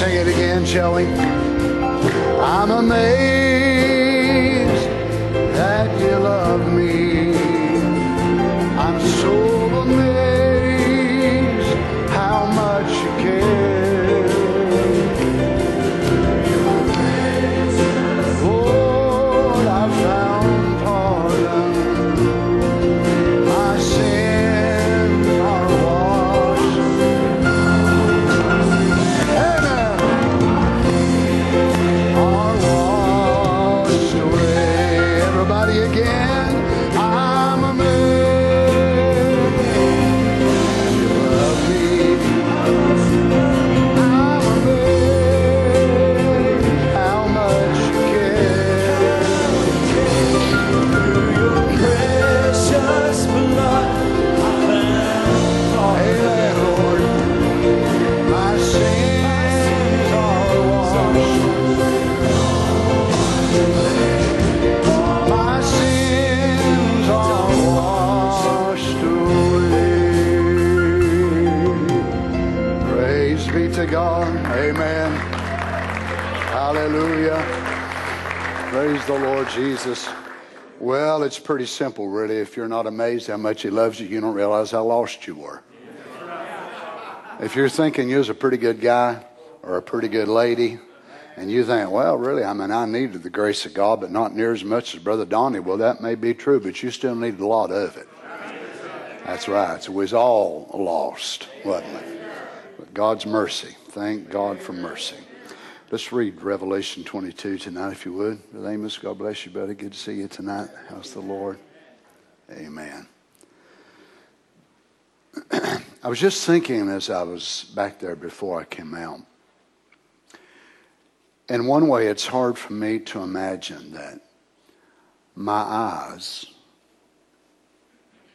sing it again, shall we? I'm amazed Praise the Lord Jesus. Well, it's pretty simple, really. If you're not amazed how much He loves you, you don't realize how lost you were. If you're thinking you was a pretty good guy or a pretty good lady, and you think, well, really, I mean, I needed the grace of God, but not near as much as Brother Donnie. Well, that may be true, but you still needed a lot of it. That's right. So we was all lost, wasn't we? But God's mercy. Thank God for mercy. Let's read Revelation 22 tonight, if you would. Brother Amos, God bless you, buddy. Good to see you tonight. How's the Lord? Amen. I was just thinking as I was back there before I came out. In one way, it's hard for me to imagine that my eyes,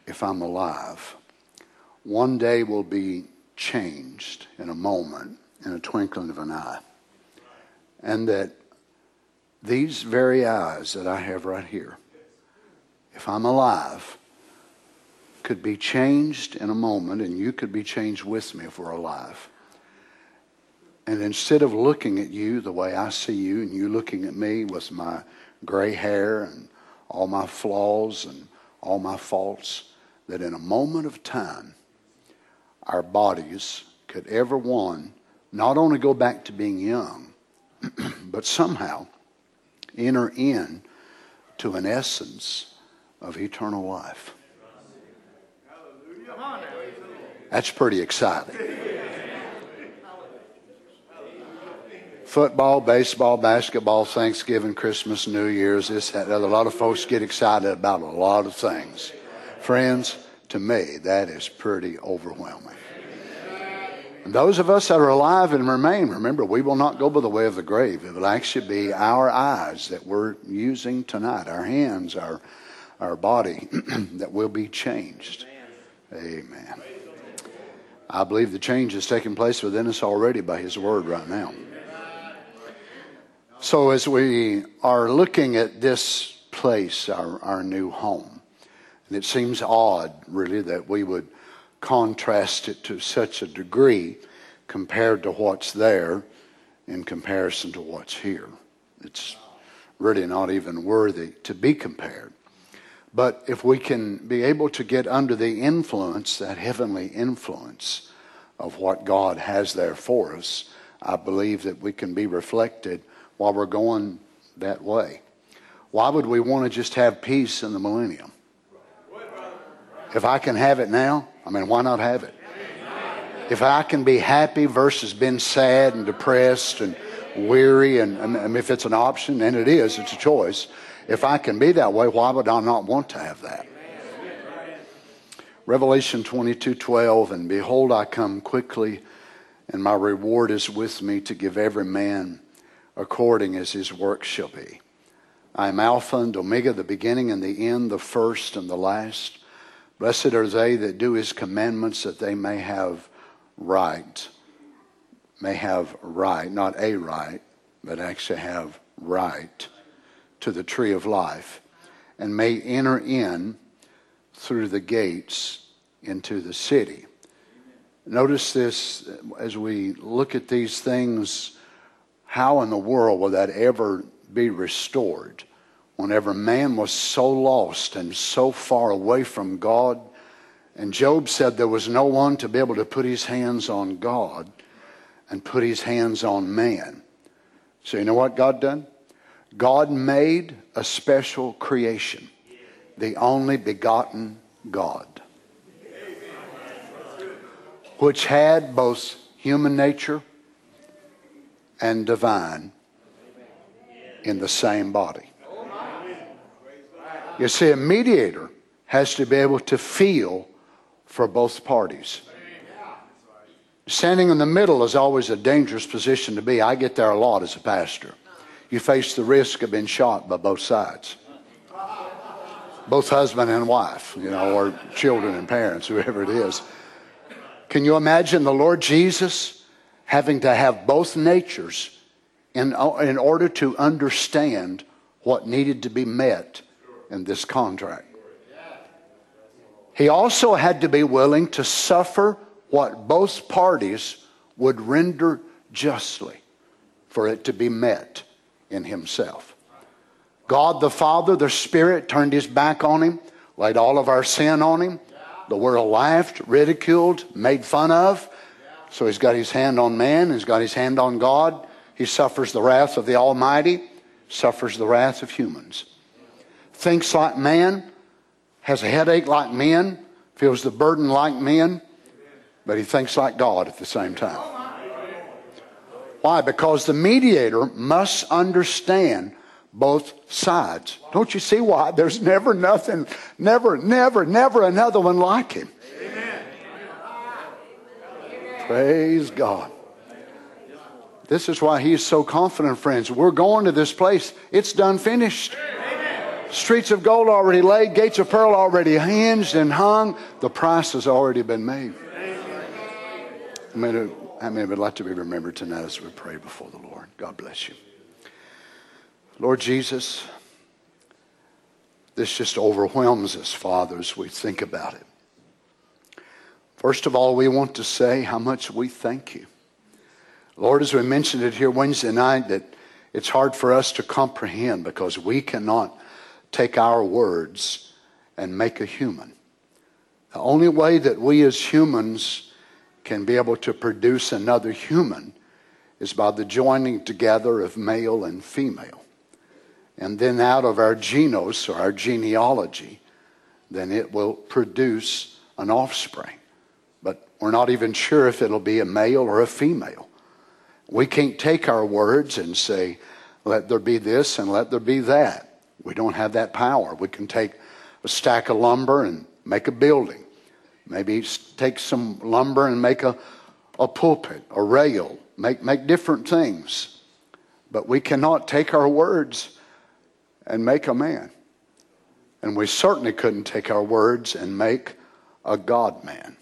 if I'm alive, one day will be changed in a moment, in a twinkling of an eye. And that these very eyes that I have right here, if I'm alive, could be changed in a moment, and you could be changed with me if we're alive. And instead of looking at you the way I see you, and you looking at me with my gray hair and all my flaws and all my faults, that in a moment of time, our bodies could ever one not only go back to being young, but somehow enter in to an essence of eternal life. That's pretty exciting. Football, baseball, basketball, Thanksgiving, Christmas, New Year's, this, that, a lot of folks get excited about a lot of things. Friends, to me, that is pretty overwhelming. And those of us that are alive and remain, remember, we will not go by the way of the grave. It will actually be our eyes that we're using tonight, our hands, our, our body, that will be changed. Amen. I believe the change is taking place within us already by His Word right now. So, as we are looking at this place, our, our new home, and it seems odd, really, that we would contrast it to such a degree compared to what's there in comparison to what's here. It's really not even worthy to be compared. But if we can be able to get under the influence, that heavenly influence of what God has there for us, I believe that we can be reflected while we're going that way. Why would we want to just have peace in the millennium? If I can have it now, I mean, why not have it? If I can be happy versus being sad and depressed and weary, and, and if it's an option, and it is, it's a choice. If I can be that way, why would I not want to have that? Revelation 22 12, and behold, I come quickly, and my reward is with me to give every man according as his work shall be. I am Alpha and Omega, the beginning and the end, the first and the last. Blessed are they that do his commandments, that they may have right. May have right, not a right, but actually have right to the tree of life and may enter in through the gates into the city. Notice this as we look at these things how in the world will that ever be restored whenever man was so lost and so far away from God? And Job said there was no one to be able to put his hands on God and put his hands on man. So, you know what God done? God made a special creation, the only begotten God, which had both human nature and divine in the same body. You see, a mediator has to be able to feel for both parties. Standing in the middle is always a dangerous position to be. I get there a lot as a pastor. You face the risk of being shot by both sides, both husband and wife, you know, or children and parents, whoever it is. Can you imagine the Lord Jesus having to have both natures in, in order to understand what needed to be met in this contract? He also had to be willing to suffer what both parties would render justly for it to be met in himself. God the Father, the Spirit, turned his back on him, laid all of our sin on him. The world laughed, ridiculed, made fun of. So he's got his hand on man, he's got his hand on God. He suffers the wrath of the Almighty, suffers the wrath of humans. Thinks like man, has a headache like men, feels the burden like men, but he thinks like God at the same time. Why? Because the mediator must understand both sides. Don't you see why? There's never nothing, never, never, never another one like him. Amen. Praise God. This is why he's so confident, friends. We're going to this place. It's done finished. Streets of gold already laid, gates of pearl already hinged and hung. The price has already been made. I mean, I mean, would like to be remembered tonight as we pray before the Lord. God bless you. Lord Jesus, this just overwhelms us, Father, as we think about it. First of all, we want to say how much we thank you. Lord, as we mentioned it here Wednesday night, that it's hard for us to comprehend because we cannot take our words and make a human. The only way that we as humans can be able to produce another human is by the joining together of male and female. And then out of our genos or our genealogy, then it will produce an offspring. But we're not even sure if it'll be a male or a female. We can't take our words and say, let there be this and let there be that. We don't have that power. We can take a stack of lumber and make a building. Maybe take some lumber and make a, a pulpit, a rail, make, make different things. But we cannot take our words and make a man. And we certainly couldn't take our words and make a God man.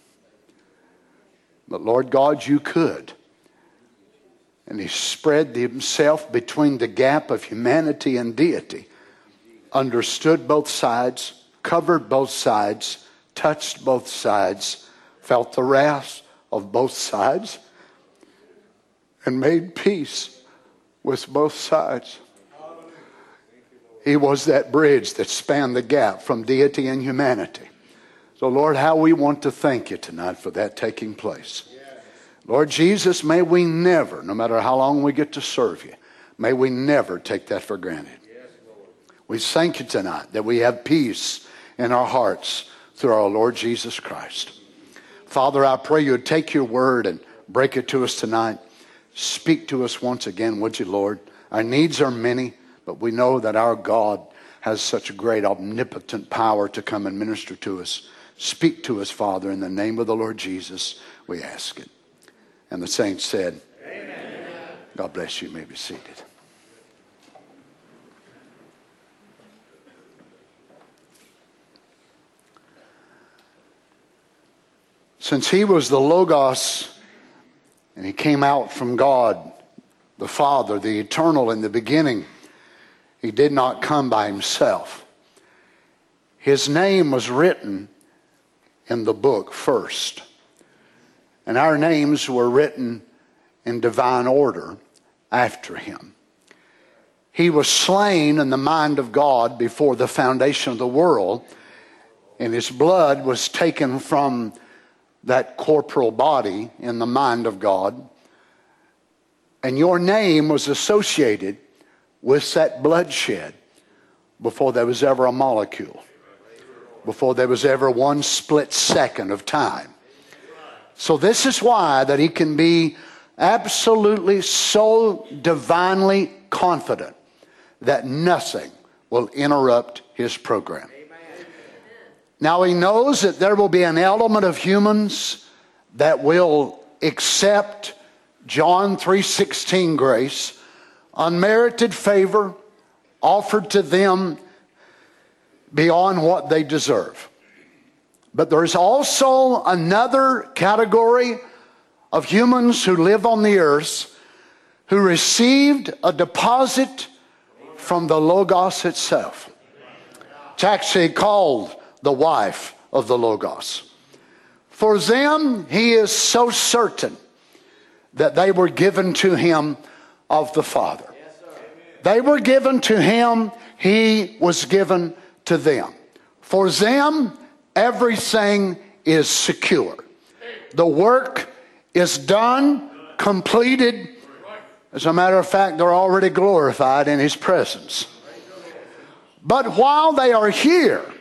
But Lord God, you could. And He spread Himself between the gap of humanity and deity understood both sides, covered both sides, touched both sides, felt the wrath of both sides, and made peace with both sides. He was that bridge that spanned the gap from deity and humanity. So, Lord, how we want to thank you tonight for that taking place. Lord Jesus, may we never, no matter how long we get to serve you, may we never take that for granted. We thank you tonight that we have peace in our hearts through our Lord Jesus Christ. Father, I pray you would take your word and break it to us tonight. Speak to us once again, would you, Lord? Our needs are many, but we know that our God has such a great omnipotent power to come and minister to us. Speak to us, Father, in the name of the Lord Jesus, we ask it. And the saints said, Amen. God bless you. you may be seated. Since he was the Logos and he came out from God, the Father, the eternal in the beginning, He did not come by himself. His name was written in the book first. And our names were written in divine order after him. He was slain in the mind of God before the foundation of the world, and his blood was taken from that corporal body in the mind of God. And your name was associated with that bloodshed before there was ever a molecule, before there was ever one split second of time. So, this is why that he can be absolutely so divinely confident that nothing will interrupt his program. Now he knows that there will be an element of humans that will accept John 3:16 grace, unmerited favor offered to them beyond what they deserve. But there's also another category of humans who live on the earth who received a deposit from the Logos itself. It's actually called the wife of the Logos. For them, he is so certain that they were given to him of the Father. They were given to him, he was given to them. For them, everything is secure. The work is done, completed. As a matter of fact, they're already glorified in his presence. But while they are here,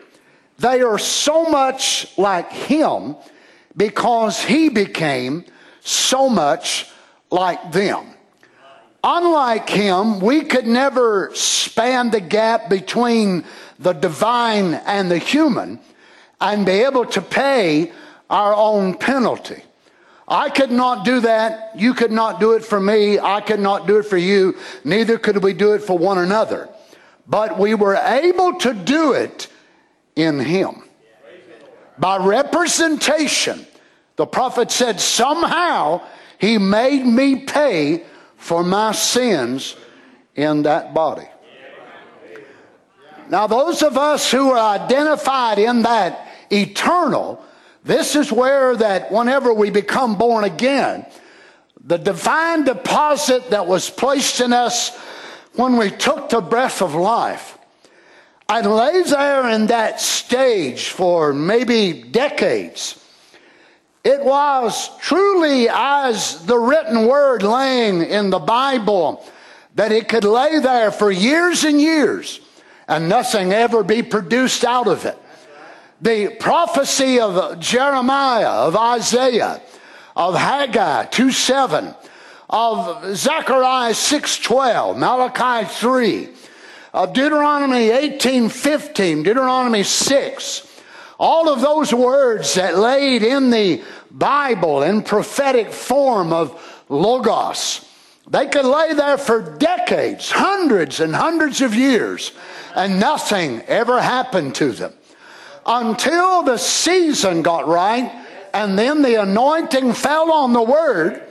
they are so much like him because he became so much like them. Unlike him, we could never span the gap between the divine and the human and be able to pay our own penalty. I could not do that. You could not do it for me. I could not do it for you. Neither could we do it for one another. But we were able to do it in Him. By representation, the prophet said, somehow He made me pay for my sins in that body. Now, those of us who are identified in that eternal, this is where that whenever we become born again, the divine deposit that was placed in us when we took the breath of life and lay there in that stage for maybe decades. It was truly as the written word laying in the Bible that it could lay there for years and years and nothing ever be produced out of it the prophecy of Jeremiah, of Isaiah, of Haggai 2 7, of Zechariah 6 12, Malachi 3, of Deuteronomy 18 15, Deuteronomy 6. All of those words that laid in the Bible in prophetic form of Logos. They could lay there for decades, hundreds and hundreds of years, and nothing ever happened to them until the season got right and then the anointing fell on the word.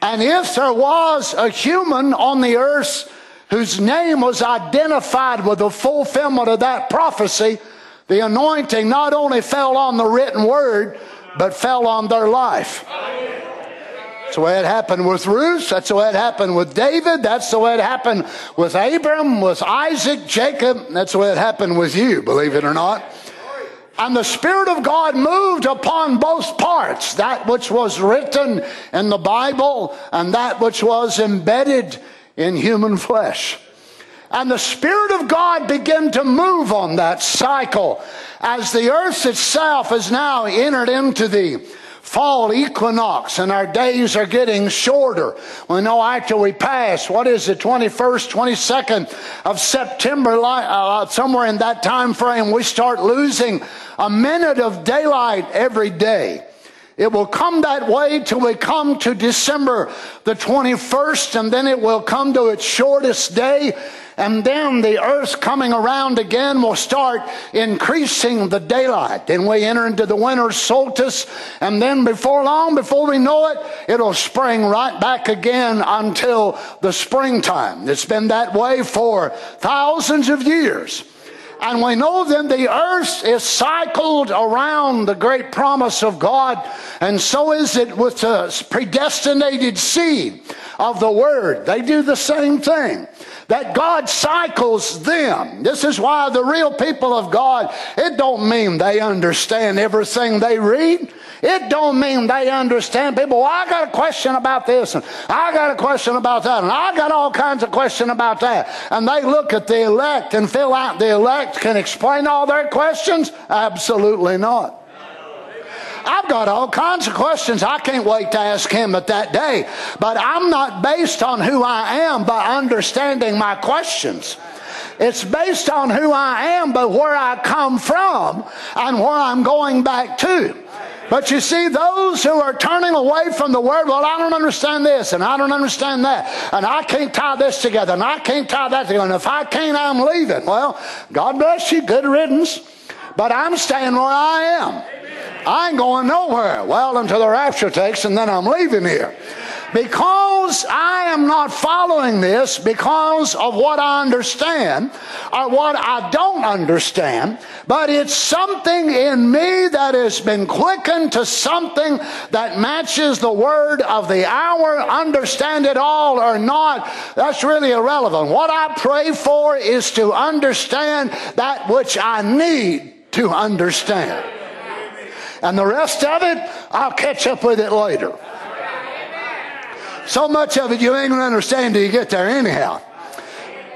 And if there was a human on the earth whose name was identified with the fulfillment of that prophecy, the anointing not only fell on the written word, but fell on their life. That's the way it happened with Ruth. That's the way it happened with David. That's the way it happened with Abram, with Isaac, Jacob. That's the way it happened with you, believe it or not. And the Spirit of God moved upon both parts, that which was written in the Bible and that which was embedded in human flesh. And the Spirit of God began to move on that cycle as the earth itself has now entered into the fall equinox and our days are getting shorter. We know after we pass, what is it, 21st, 22nd of September, uh, somewhere in that time frame, we start losing a minute of daylight every day. It will come that way till we come to December the 21st, and then it will come to its shortest day. and then the earth coming around again will start increasing the daylight. Then we enter into the winter solstice, and then before long, before we know it, it'll spring right back again until the springtime. It's been that way for thousands of years. And we know then the earth is cycled around the great promise of God, and so is it with the predestinated seed of the word. They do the same thing. That God cycles them. This is why the real people of God, it don't mean they understand everything they read. It don't mean they understand people. Well, I got a question about this, and I got a question about that, and I got all kinds of questions about that. And they look at the elect and fill out the elect can explain all their questions. Absolutely not. I've got all kinds of questions I can't wait to ask him at that day. But I'm not based on who I am by understanding my questions. It's based on who I am, but where I come from and where I'm going back to. But you see, those who are turning away from the word, well, I don't understand this and I don't understand that, and I can't tie this together and I can't tie that together, and if I can't, I'm leaving. Well, God bless you, good riddance. But I'm staying where I am. I ain't going nowhere. Well, until the rapture takes, and then I'm leaving here. Because I am not following this because of what I understand or what I don't understand, but it's something in me that has been quickened to something that matches the word of the hour. Understand it all or not, that's really irrelevant. What I pray for is to understand that which I need to understand. And the rest of it, I'll catch up with it later. So much of it you ain't gonna understand till you get there anyhow.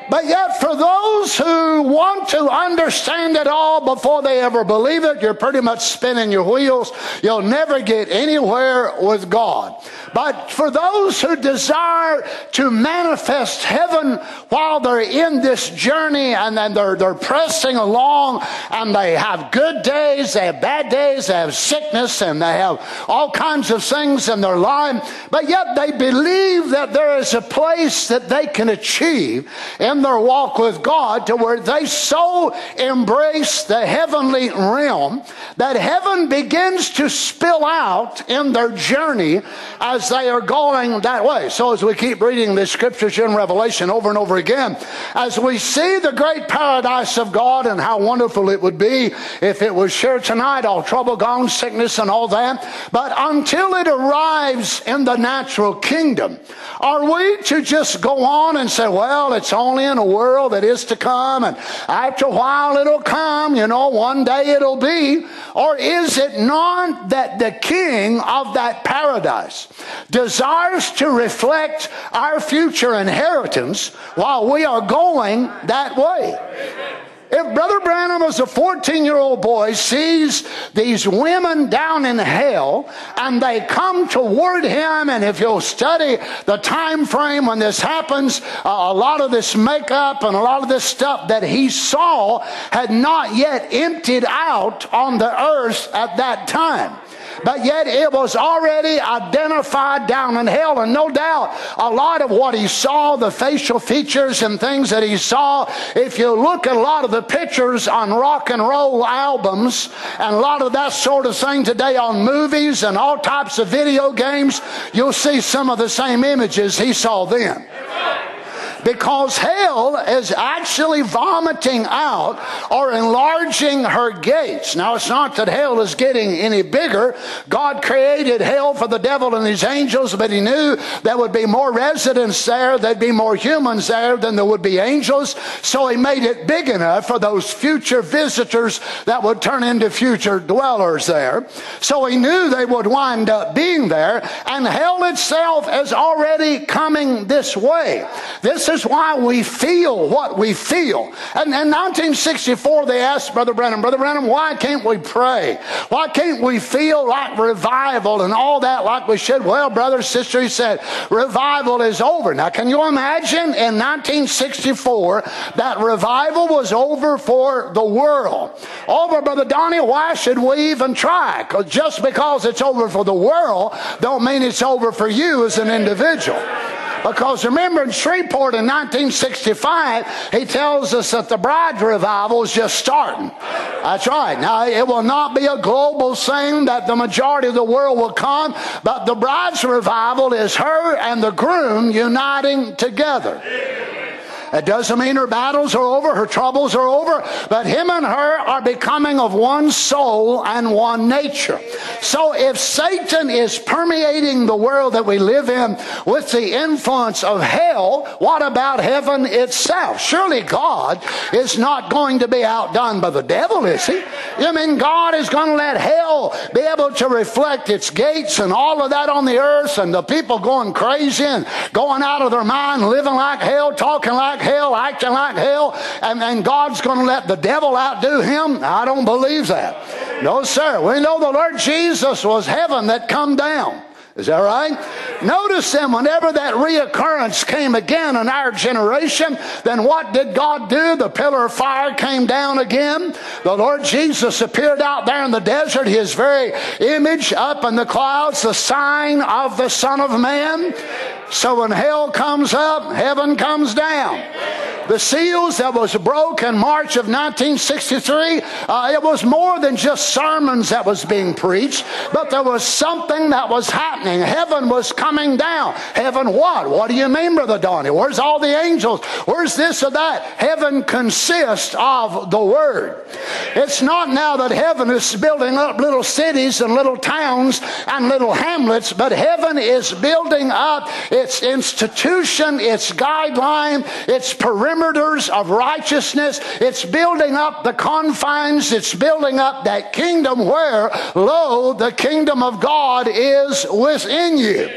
But yet, for those who want to understand it all before they ever believe it, you're pretty much spinning your wheels. You'll never get anywhere with God. But for those who desire to manifest heaven while they're in this journey and then they're, they're pressing along and they have good days, they have bad days, they have sickness and they have all kinds of things in their life, but yet they believe that there is a place that they can achieve in their walk with God to where they so embrace the heavenly realm that heaven begins to spill out in their journey as they are going that way. So as we keep reading the scriptures in Revelation over and over again, as we see the great paradise of God and how wonderful it would be if it was here tonight, all trouble gone, sickness and all that. But until it arrives in the natural kingdom, are we to just go on and say, well, it's only in a world that is to come and after a while it'll come, you know, one day it'll be? Or is it not that the king of that paradise desires to reflect our future inheritance while we are going that way? If Brother Branham, as a 14 year old boy, sees these women down in hell and they come toward him, and if you'll study the time frame when this happens, uh, a lot of this makeup and a lot of this stuff that he saw had not yet emptied out on the earth at that time but yet it was already identified down in hell. And no doubt, a lot of what he saw, the facial features and things that he saw, if you look at a lot of the pictures on rock and roll albums and a lot of that sort of thing today on movies and all types of video games, you'll see some of the same images he saw then because hell is actually vomiting out or enlarging her gates. Now, it's not that hell is getting any bigger. God created hell for the devil and his angels, but he knew there would be more residents there, there'd be more humans there than there would be angels. So he made it big enough for those future visitors that would turn into future dwellers there. So he knew they would wind up being there, and hell itself is already coming this way. This is is why we feel what we feel. And in 1964, they asked Brother Branham, Brother Branham, why can't we pray? Why can't we feel like revival and all that like we should? Well, brother, sister, he said, revival is over. Now, can you imagine in 1964 that revival was over for the world? Oh, over, Brother Donnie, why should we even try? Because just because it's over for the world don't mean it's over for you as an individual. Because remember in Shreveport in 1965, he tells us that the bride revival is just starting. That's right. Now, it will not be a global thing that the majority of the world will come, but the bride's revival is her and the groom uniting together. It doesn't mean her battles are over, her troubles are over, but him and her are becoming of one soul and one nature. So if Satan is permeating the world that we live in with the influence of hell, what about heaven itself? Surely God is not going to be outdone by the devil, is he? I mean, God is going to let hell be able to reflect its gates and all of that on the earth and the people going crazy and going out of their mind, living like hell, talking like acting like hell, and, and God's going to let the devil outdo him? I don't believe that. No, sir. We know the Lord Jesus was heaven that come down. Is that right? Notice then, whenever that reoccurrence came again in our generation, then what did God do? The pillar of fire came down again. The Lord Jesus appeared out there in the desert, his very image up in the clouds, the sign of the Son of Man. So when hell comes up, heaven comes down. The seals that was broke in March of 1963, uh, it was more than just sermons that was being preached, but there was something that was happening. Heaven was coming down. Heaven what? What do you mean, Brother Donnie? Where's all the angels? Where's this or that? Heaven consists of the Word. It's not now that heaven is building up little cities and little towns and little hamlets, but heaven is building up its institution, its guideline, its perimeters of righteousness. It's building up the confines. It's building up that kingdom where, lo, the kingdom of God is within you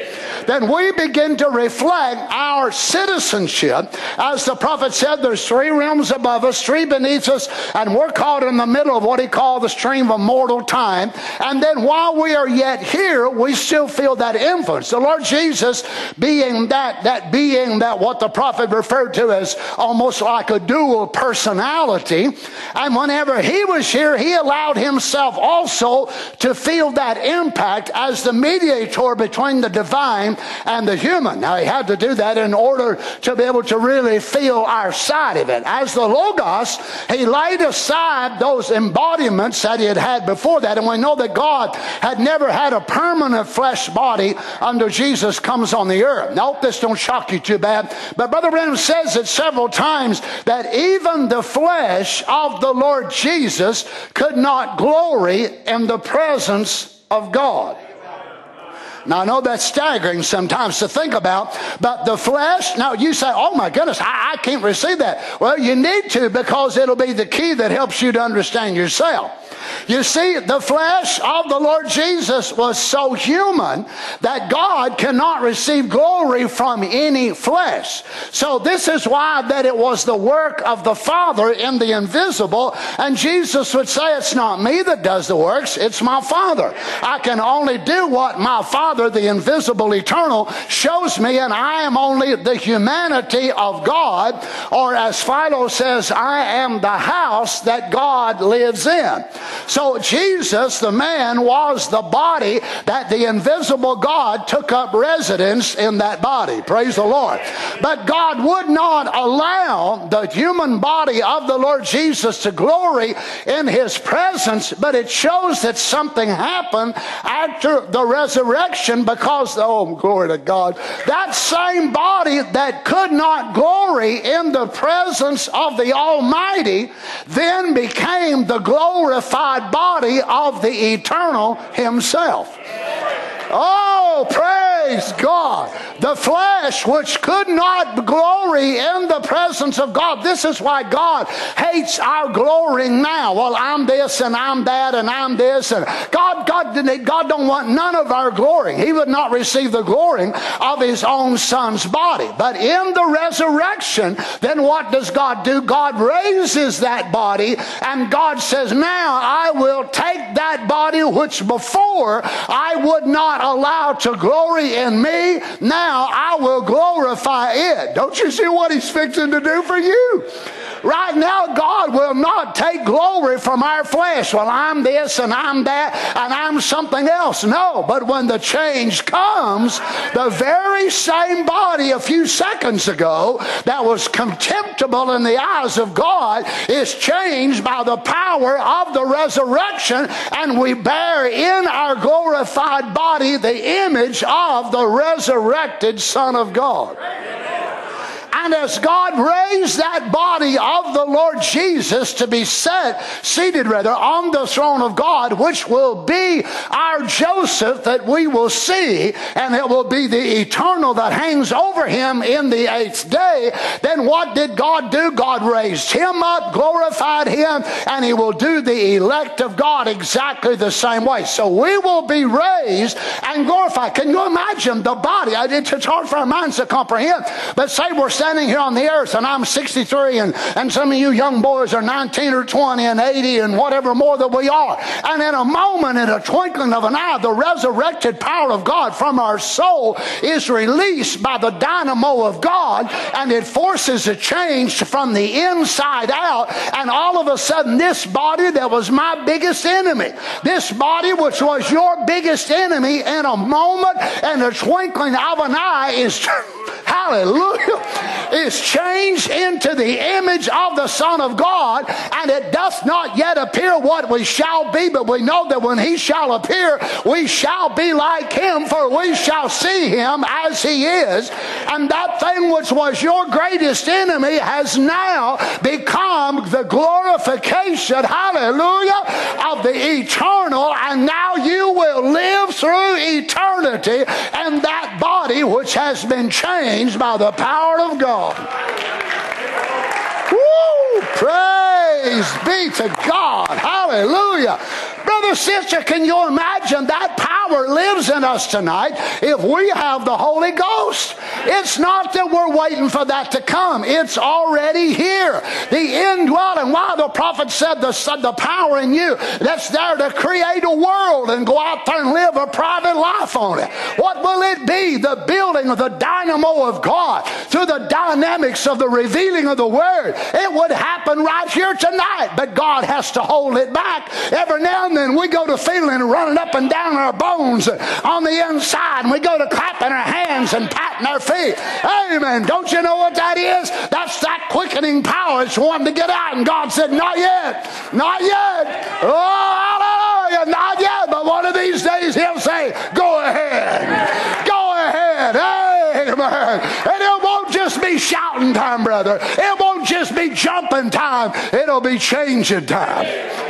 then we begin to reflect our citizenship. As the prophet said, there's three realms above us, three beneath us, and we're caught in the middle of what he called the stream of mortal time. And then while we are yet here, we still feel that influence. The Lord Jesus being that, that being that what the prophet referred to as almost like a dual personality. And whenever he was here, he allowed himself also to feel that impact as the mediator between the divine and the human. Now, he had to do that in order to be able to really feel our side of it. As the Logos, he laid aside those embodiments that he had had before that. And we know that God had never had a permanent flesh body under Jesus comes on the earth. Now, this don't shock you too bad. But Brother Branham says it several times that even the flesh of the Lord Jesus could not glory in the presence of God. Now, I know that's staggering sometimes to think about, but the flesh, now you say, oh my goodness, I, I can't receive that. Well, you need to because it'll be the key that helps you to understand yourself. You see, the flesh of the Lord Jesus was so human that God cannot receive glory from any flesh. So this is why that it was the work of the Father in the invisible. And Jesus would say, it's not me that does the works, it's my Father. I can only do what my Father, the invisible eternal, shows me, and I am only the humanity of God. Or as Philo says, I am the house that God lives in. So Jesus, the man, was the body that the invisible God took up residence in that body. Praise the Lord. But God would not allow the human body of the Lord Jesus to glory in his presence, but it shows that something happened after the resurrection because, oh, glory to God, that same body that could not glory in the presence of the Almighty then became the glorified body of the eternal himself. Oh, praise God. The flesh, which could not glory in the presence of God. This is why God hates our glorying now. Well, I'm this and I'm that and I'm this. And God, God, God don't want none of our glory. He would not receive the glory of his own son's body. But in the resurrection, then what does God do? God raises that body and God says, now I will take that body which before I would not allow to glory in me, now I will glorify it. Don't you see what he's fixing to do for you? Right now, God will not take glory from our flesh. Well, I'm this and I'm that and I'm something else. No, but when the change comes, the very same body a few seconds ago that was contemptible in the eyes of God is changed by the power of the resurrection, and we bear in our glorified body the image of the resurrected Son of God. And as God raised that body of the Lord Jesus to be set, seated rather, on the throne of God, which will be our Joseph that we will see, and it will be the eternal that hangs over him in the eighth day, then what did God do? God raised him up, glorified him, and he will do the elect of God exactly the same way. So we will be raised and glorified. Can you imagine the body? It's hard for our minds to comprehend. But say we're standing standing here on the earth and I'm 63 and, and some of you young boys are 19 or 20 and 80 and whatever more that we are. And in a moment, in a twinkling of an eye, the resurrected power of God from our soul is released by the dynamo of God and it forces a change from the inside out. And all of a sudden, this body that was my biggest enemy, this body which was your biggest enemy in a moment and a twinkling of an eye is hallelujah is changed into the image of the Son of God, and it doth not yet appear what we shall be, but we know that when he shall appear, we shall be like him, for we shall see him as he is. And that thing which was your greatest enemy has now become the glorification, hallelujah, of the eternal, and now you will live through eternity and that body which has been changed by the power of God. God. Woo! Praise be to God. Hallelujah. Brother, sister, can you imagine that power lives in us tonight if we have the Holy Ghost? It's not that we're waiting for that to come. It's already here. The indwelling. Why the prophet said the, the power in you that's there to create a world and go out there and live a private life on it. What will it be? The building of the dynamo of God through the dynamics of the revealing of the word. It would happen right here tonight, but God has to hold it back. Every now and then we go to feeling running up and down our bones on the inside, and we go to clapping our hands and patting our feet. Amen. Don't you know what that is? That's that quickening power. It's wanting to get out. And God said, Not yet. Not yet. Oh, hallelujah. Not yet. But one of these days He'll say, Go ahead. Go ahead. Amen. And it won't just be shouting time, brother. It won't just be jumping time. It'll be changing time.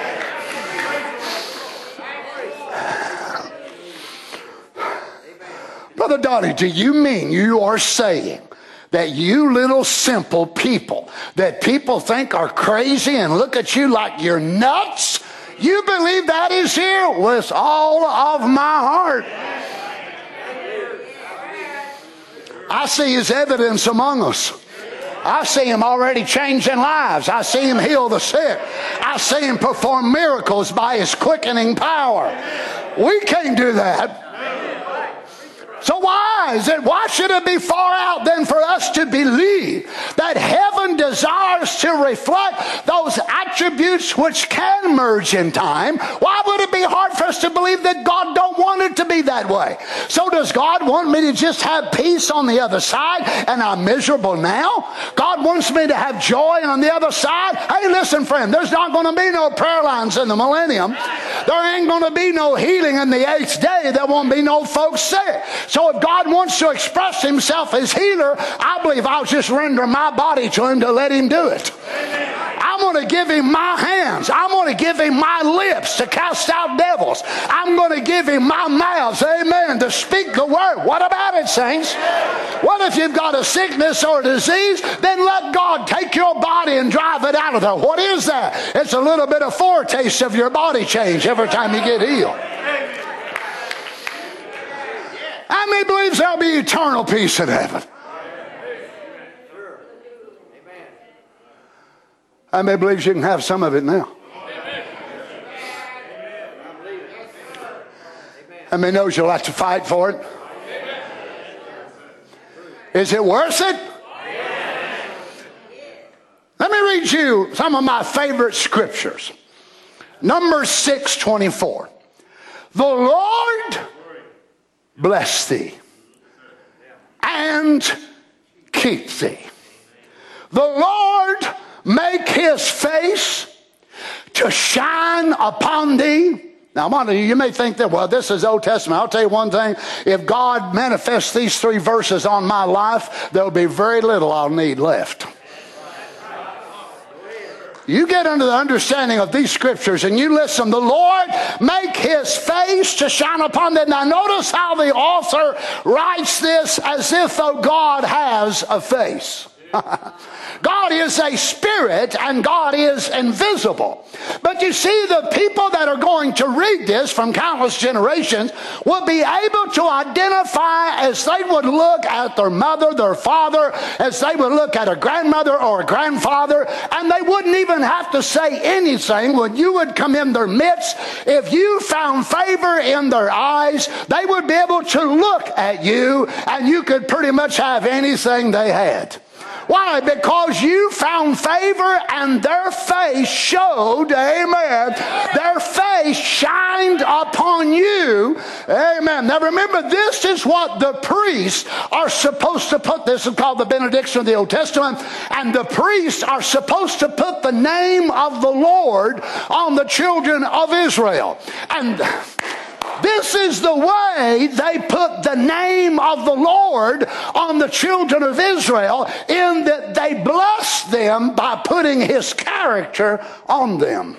Brother Donnie, do you mean you are saying that you little simple people that people think are crazy and look at you like you're nuts? You believe that is here with all of my heart. I see his evidence among us. I see him already changing lives. I see him heal the sick. I see him perform miracles by his quickening power. We can't do that. So why is it? Why should it be far out then for us to believe that heaven desires to reflect those attributes which can merge in time? Why would it be hard for us to believe that God don't want it to be that way? So does God want me to just have peace on the other side and I'm miserable now? God wants me to have joy on the other side? Hey, listen, friend, there's not going to be no prayer lines in the millennium. There ain't going to be no healing in the eighth day. There won't be no folks sick. So if God wants to express himself as healer, I believe I'll just render my body to him to let him do it. I'm going to give him my hands. I'm going to give him my lips to cast out devils. I'm going to give him my mouth, amen, to speak the word. What about it, saints? What if you've got a sickness or a disease? Then let God take your body and drive it out of there. What is that? It's a little bit of foretaste of your body change every time you get healed. How many believes there'll be eternal peace in heaven? How many believes you can have some of it now? How many knows you'll have to fight for it? Is it worth it? Let me read read you some of my favorite scriptures. Number 624. The Lord bless thee and keep thee. The Lord make his face to shine upon thee. Now, you may think that, well, this is Old Testament. I'll tell you one thing. If God manifests these three verses on my life, there'll be very little I'll need left. You get under the understanding of these scriptures and you listen. The Lord make his face to shine upon them. Now notice how the author writes this as if though God has a face. God is a spirit and God is invisible. But you see, the people that are going to read this from countless generations will be able to identify as they would look at their mother, their father, as they would look at a grandmother or a grandfather, and they wouldn't even have to say anything when you would come in their midst. If you found favor in their eyes, they would be able to look at you and you could pretty much have anything they had. Why? Because you found favor and their face showed, amen. Their face shined upon you, amen. Now remember, this is what the priests are supposed to put. This is called the benediction of the Old Testament. And the priests are supposed to put the name of the Lord on the children of Israel. And this is the way they put the name of the Lord on the children of Israel, in that they blessed them by putting his character on them.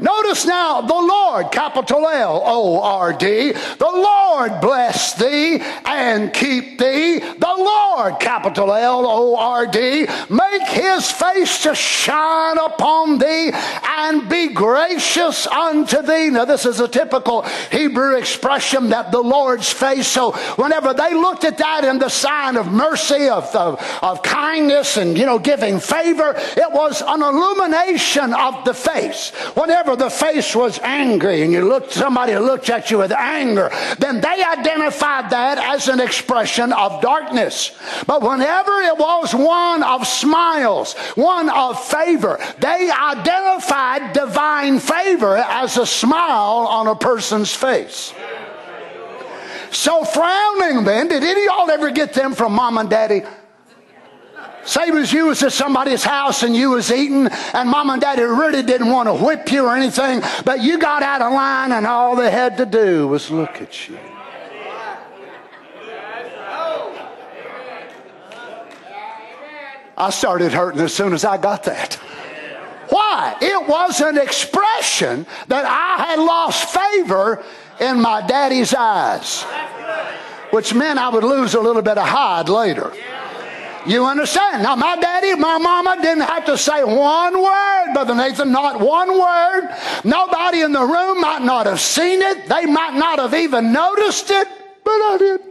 Notice now the Lord, capital L O R D, the Lord bless thee and keep thee. The Lord, capital L O R D, make his face to shine upon thee and be gracious unto thee. Now, this is a typical Hebrew expression that the Lord's face. So, whenever they looked at that in the sign of mercy, of, of, of kindness, and, you know, giving favor, it was an illumination of the face. Whenever the face was angry and you looked, somebody looked at you with anger, then they identified that as an expression of darkness. But whenever it was one of smiles, one of favor, they identified divine favor as a smile on a person's face. So frowning then, did any of y'all ever get them from mom and daddy? Say was you was at somebody's house and you was eating and mom and daddy really didn't want to whip you or anything, but you got out of line and all they had to do was look at you. I started hurting as soon as I got that. Why? It was an expression that I had lost favor in my daddy's eyes, which meant I would lose a little bit of hide later. You understand? Now, my daddy, my mama didn't have to say one word, Brother Nathan, not one word. Nobody in the room might not have seen it. They might not have even noticed it, but I did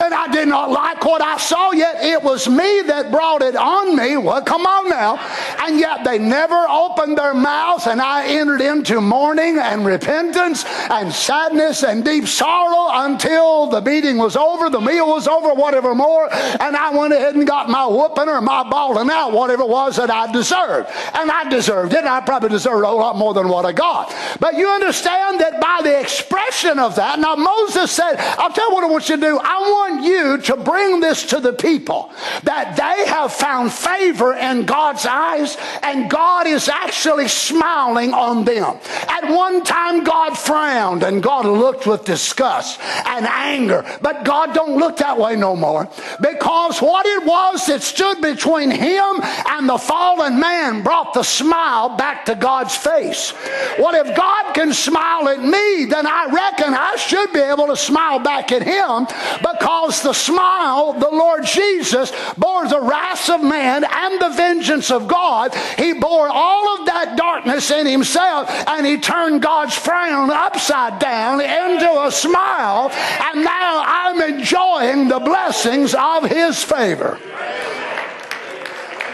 and I did not like what I saw, yet it was me that brought it on me. Well, come on now. And yet they never opened their mouths, and I entered into mourning and repentance and sadness and deep sorrow until the meeting was over, the meal was over, whatever more, and I went ahead and got my whooping or my bawling out, whatever it was that I deserved. And I deserved it. I probably deserved a lot more than what I got. But you understand that by the expression of that, now Moses said, I'll tell you what I want you to do. I want want you to bring this to the people that they have found favor in God's eyes and God is actually smiling on them. At one time, God frowned and God looked with disgust and anger, but God don't look that way no more because what it was that stood between him and the fallen man brought the smile back to God's face. Well, if God can smile at me, then I reckon I should be able to smile back at him because because the smile, the Lord Jesus bore the wrath of man and the vengeance of God. He bore all of that darkness in himself and he turned God's frown upside down into a smile. And now I'm enjoying the blessings of his favor.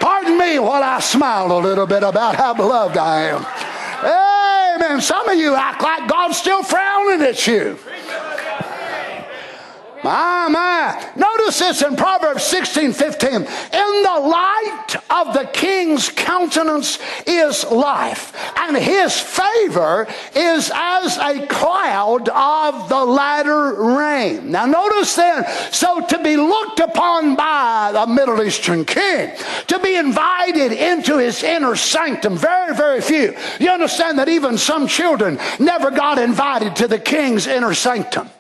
Pardon me while I smile a little bit about how beloved I am. Amen. Some of you act like God's still frowning at you. My, my. Notice this in Proverbs 16 15. In the light of the king's countenance is life, and his favor is as a cloud of the latter rain. Now, notice then, so to be looked upon by a Middle Eastern king, to be invited into his inner sanctum, very, very few. You understand that even some children never got invited to the king's inner sanctum.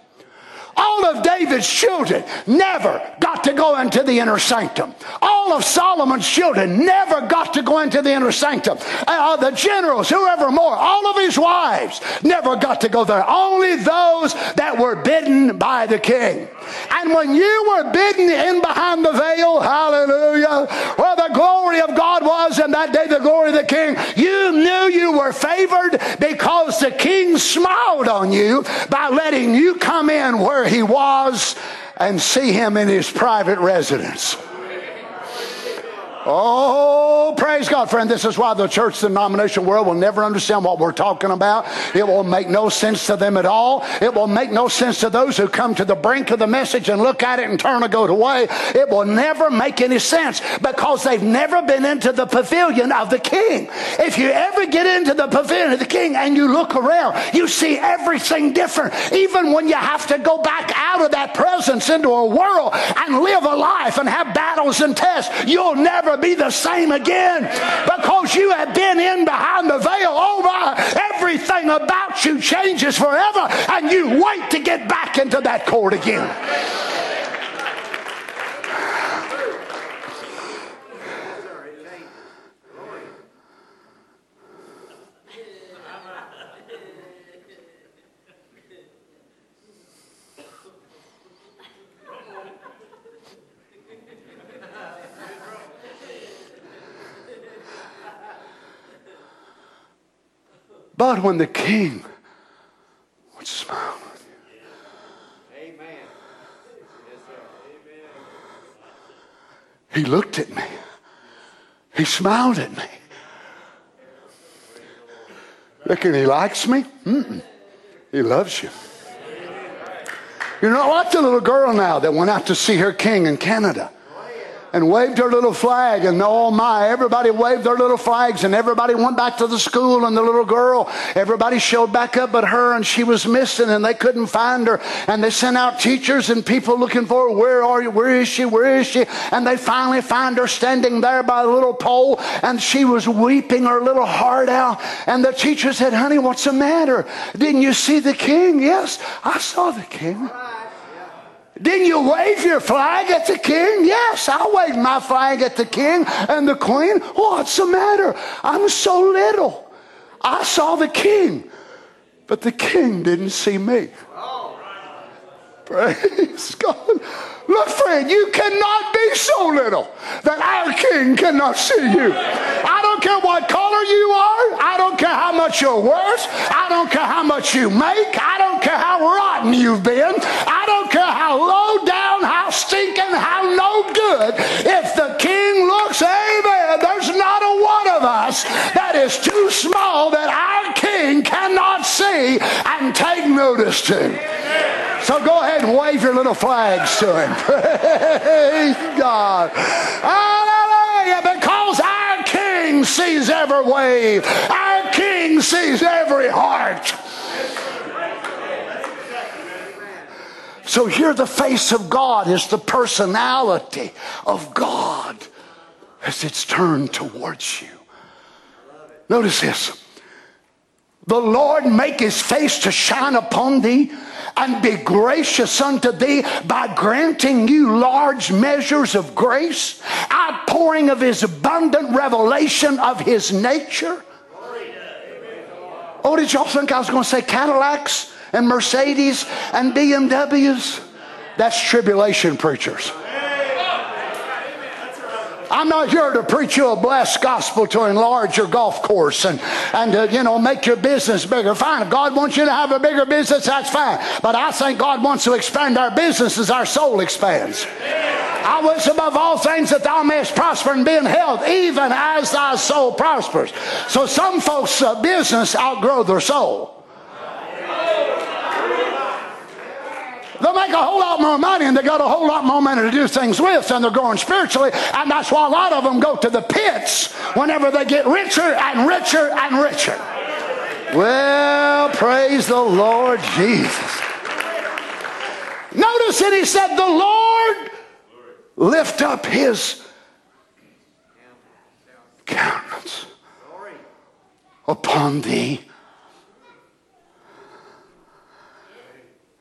All of David's children never got to go into the inner sanctum. All of Solomon's children never got to go into the inner sanctum. Uh, the generals, whoever more, all of his wives never got to go there. Only those that were bidden by the king. And when you were bidden in behind the veil, hallelujah, where the glory of God was in that day, the glory of the king, you knew you were favored because the king smiled on you by letting you come in where he was and see him in his private residence. Oh, praise God, friend. This is why the church denomination world will never understand what we're talking about. It will make no sense to them at all. It will make no sense to those who come to the brink of the message and look at it and turn to go away. It will never make any sense because they've never been into the pavilion of the king. If you ever get into the pavilion of the king and you look around, you see everything different. Even when you have to go back out of that presence into a world and live a life and have battles and tests, you'll never be the same again because you have been in behind the veil. Over everything about you changes forever, and you wait to get back into that court again. But when the king would smile on you, Amen. he looked at me. He smiled at me. Reckon he likes me? Mm-mm. He loves you. You're not like the little girl now that went out to see her king in Canada and waved her little flag and oh my everybody waved their little flags and everybody went back to the school and the little girl everybody showed back up at her and she was missing and they couldn't find her. And they sent out teachers and people looking for her. Where are you? Where is she? Where is she? And they finally find her standing there by a little pole and she was weeping her little heart out. And the teacher said honey what's the matter? Didn't you see the king? Yes i saw the king didn't you wave your flag at the king? Yes, I waved my flag at the king and the queen. What's the matter? I'm so little. I saw the king, but the king didn't see me. Praise God. Look, friend, you cannot be so little that our king cannot see you. I don't care what color you are. I don't care how much you're worth. I don't care how much you make. I don't care how rotten you've been. I care how low down, how stinking, how no good. If the king looks, amen, there's not a one of us that is too small that our king cannot see and take notice to. So go ahead and wave your little flags to him. Praise God. Hallelujah. Because our King sees every wave, our King sees every heart. So here the face of God is the personality of God as it's turned towards you. Notice this. The Lord make his face to shine upon thee and be gracious unto thee by granting you large measures of grace, outpouring of his abundant revelation of his nature. Oh, did y'all think I was going to say Cadillacs and Mercedes and BMWs? That's tribulation preachers. I'm not here to preach you a blessed gospel to enlarge your golf course and, and to, you know, make your business bigger. Fine. If God wants you to have a bigger business, that's fine. But I think God wants to expand our business as our soul expands. I wish above all things that thou mayest prosper and be in health, even as thy soul prospers. So some folks' uh, business outgrow their soul. They'll make a whole lot more money and they got a whole lot more money to do things with, and they're growing spiritually. And that's why a lot of them go to the pits whenever they get richer and richer and richer. Well, praise the Lord Jesus. Notice that he said, The Lord lift up his countenance upon thee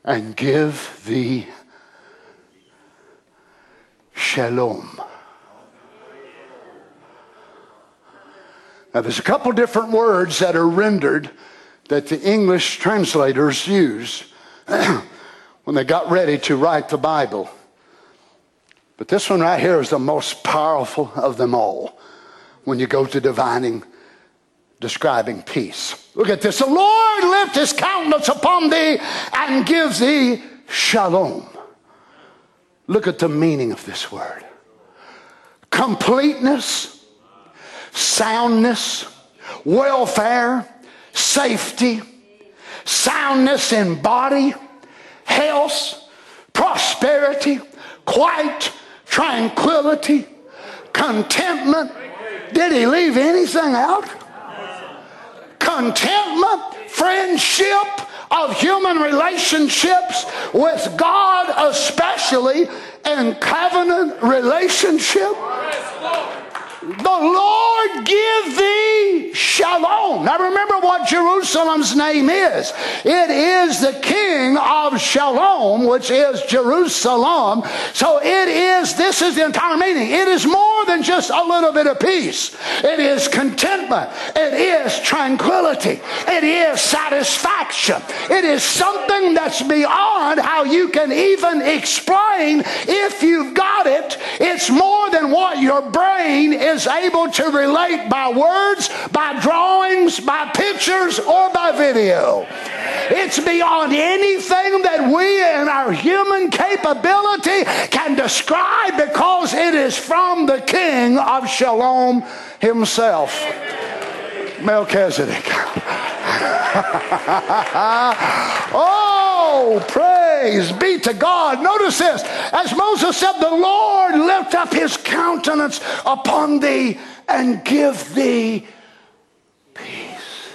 and give thee shalom. Now, there's a couple different words that are rendered that the English translators use when they got ready to write the Bible. But this one right here is the most powerful of them all when you go to divining, describing peace. Look at this. The Lord lift his countenance upon thee and give thee shalom. Look at the meaning of this word completeness, soundness, welfare, safety, soundness in body, health, prosperity, quiet, tranquility, contentment. Did he leave anything out? Contentment, friendship of human relationships with God, especially, and covenant relationship. The Lord give thee shalom. Now remember what Jerusalem's name is. It is the King of Shalom, which is Jerusalem. So it is, this is the entire meaning. It is more than just a little bit of peace. It is contentment. It is tranquility. It is satisfaction. It is something that's beyond how you can even explain if you've got it. It's more than what your brain is able to relate by words, by drawings, by pictures, or by video. It's beyond anything that we in our human capability can describe because it is from the King of Shalom himself, Melchizedek. oh, praise be to God. Notice this. As Moses said, the Lord lift up his countenance upon thee and give thee peace.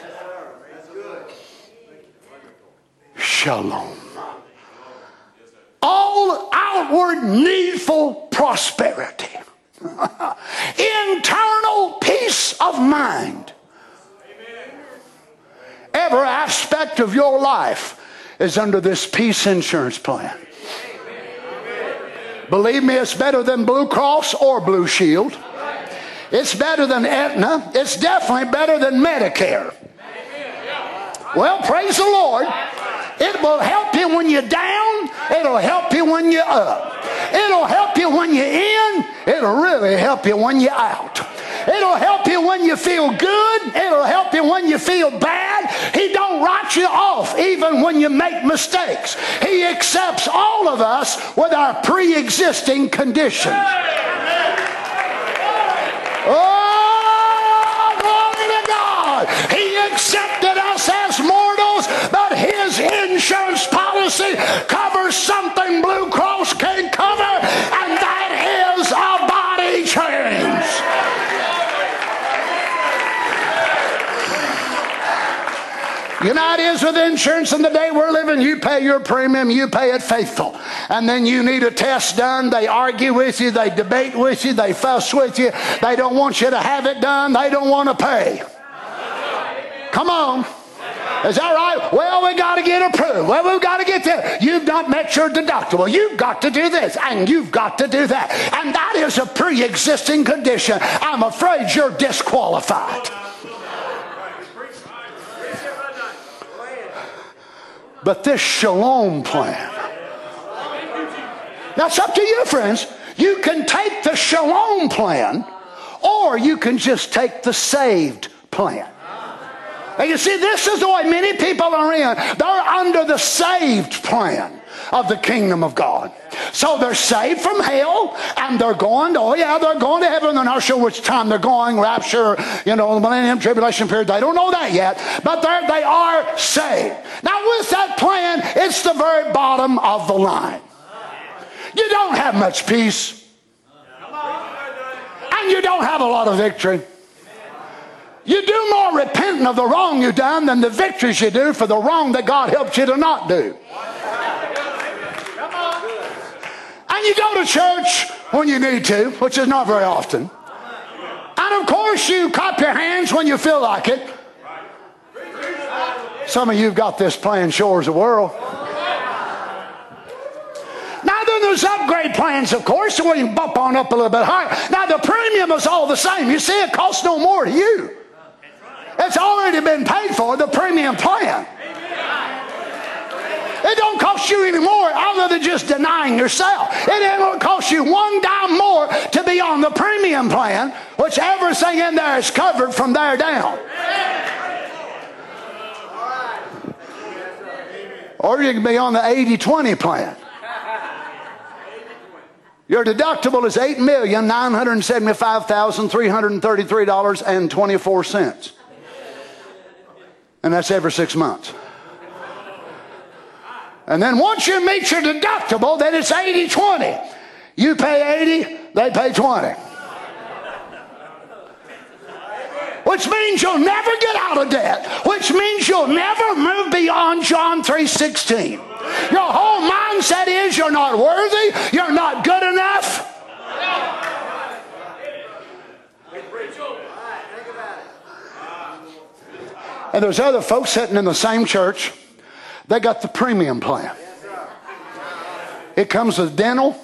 Shalom. All outward needful prosperity. Internal peace of mind every aspect of your life is under this peace insurance plan. Believe me, it's better than Blue Cross or Blue Shield. It's better than Aetna. It's definitely better than Medicare. Well, praise the Lord. It will help you when you're down. It'll help you when you're up. It'll help you when you're in. It'll really help you when you're out. It'll help you when you feel good. It'll help you when you feel bad. He don't write you off even when you make mistakes. He accepts all of us with our pre-existing conditions. Oh, glory to God. He accepted us as mortals, but his insurance policy covers something Blue Cross can't cover, and that is a body change. You know it is with insurance in the day we're living. You pay your premium, you pay it faithful. And then you need a test done. They argue with you, they debate with you, they fuss with you. They don't want you to have it done, they don't want to pay. Come on. Is that right? Well, we got to get approved. Well, we've got to get there. You've not met your deductible. You've got to do this and you've got to do that. And that is a pre existing condition. I'm afraid you're disqualified. But this shalom plan, that's up to you, friends. You can take the shalom plan, or you can just take the saved plan. And you see, this is the way many people are in. They're under the saved plan of the kingdom of God. So they're saved from hell and they're going to, oh yeah, they're going to heaven. They're not sure which time they're going, rapture, you know, the millennium tribulation period. They don't know that yet, but they are saved. Now with that plan, it's the very bottom of the line. You don't have much peace. And you don't have a lot of victory. You do more repenting of the wrong you've done than the victories you do for the wrong that God helped you to not do. And you go to church when you need to, which is not very often. And of course, you clap your hands when you feel like it. Some of you have got this plan, shores of the world. Now, then there's upgrade plans, of course, we can bump on up a little bit higher. Now, the premium is all the same. You see, it costs no more to you. It's already been paid for, the premium plan. It don't cost you any more other than just denying yourself. It ain't going to cost you one dime more to be on the premium plan, which everything in there is covered from there down. Or you can be on the 80 20 plan. Your deductible is $8,975,333.24. And that's every six months. And then once you meet your deductible, then it's 80 20. You pay 80, they pay 20. Which means you'll never get out of debt, which means you'll never move beyond John 3:16. Your whole mindset is you're not worthy, you're not good enough. And there's other folks sitting in the same church. They got the premium plan. It comes with dental.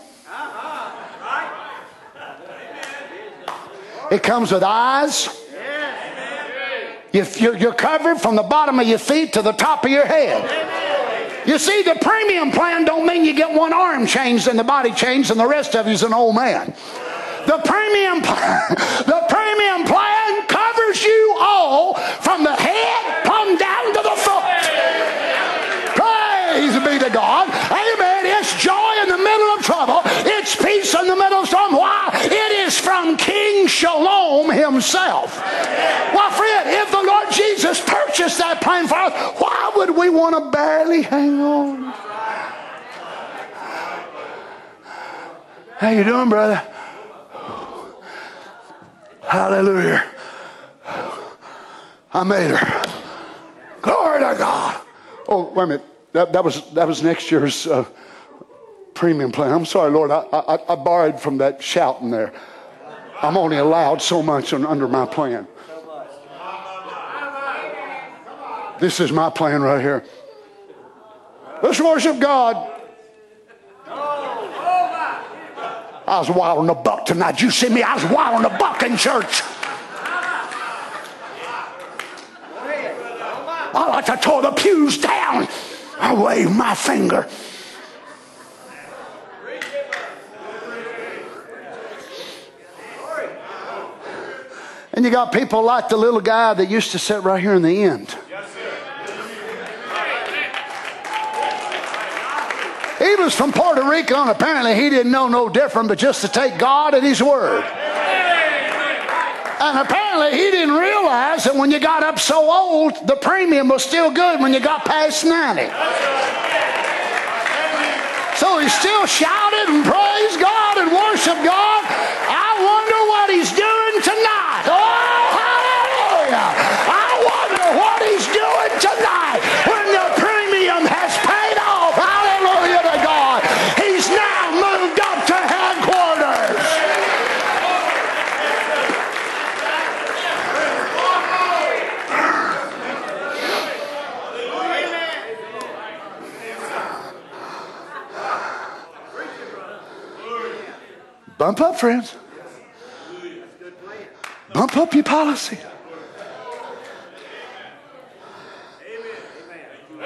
It comes with eyes. You're covered from the bottom of your feet to the top of your head. You see, the premium plan don't mean you get one arm changed and the body changed and the rest of you's an old man. The premium, the premium plan covers you all from the head plumb down to the foot. Praise to God. Amen. It's joy in the middle of trouble. It's peace in the middle of storm. Why? It is from King Shalom himself. Well, friend, if the Lord Jesus purchased that plane for us, why would we want to barely hang on? How you doing, brother? Hallelujah. I made her. Glory to God. Oh, wait a minute. That, that was that was next year's uh, premium plan. I'm sorry, Lord. I, I, I borrowed from that shouting there. I'm only allowed so much under my plan. This is my plan right here. Let's worship God. I was wild on the buck tonight. You see me? I was wild on the buck in church. I like to tore the pews down. I wave my finger. And you got people like the little guy that used to sit right here in the end. He was from Puerto Rico, and apparently he didn't know no different but just to take God at His word. And apparently he didn't realize that when you got up so old, the premium was still good when you got past 90. So he still shouted and praised God and worshiped God. I wonder what he's doing tonight. Oh, hallelujah. I wonder what he's doing tonight when the premium has paid off. Hallelujah to God. He's now moved up to headquarters. Bump up, friends. Bump up your policy.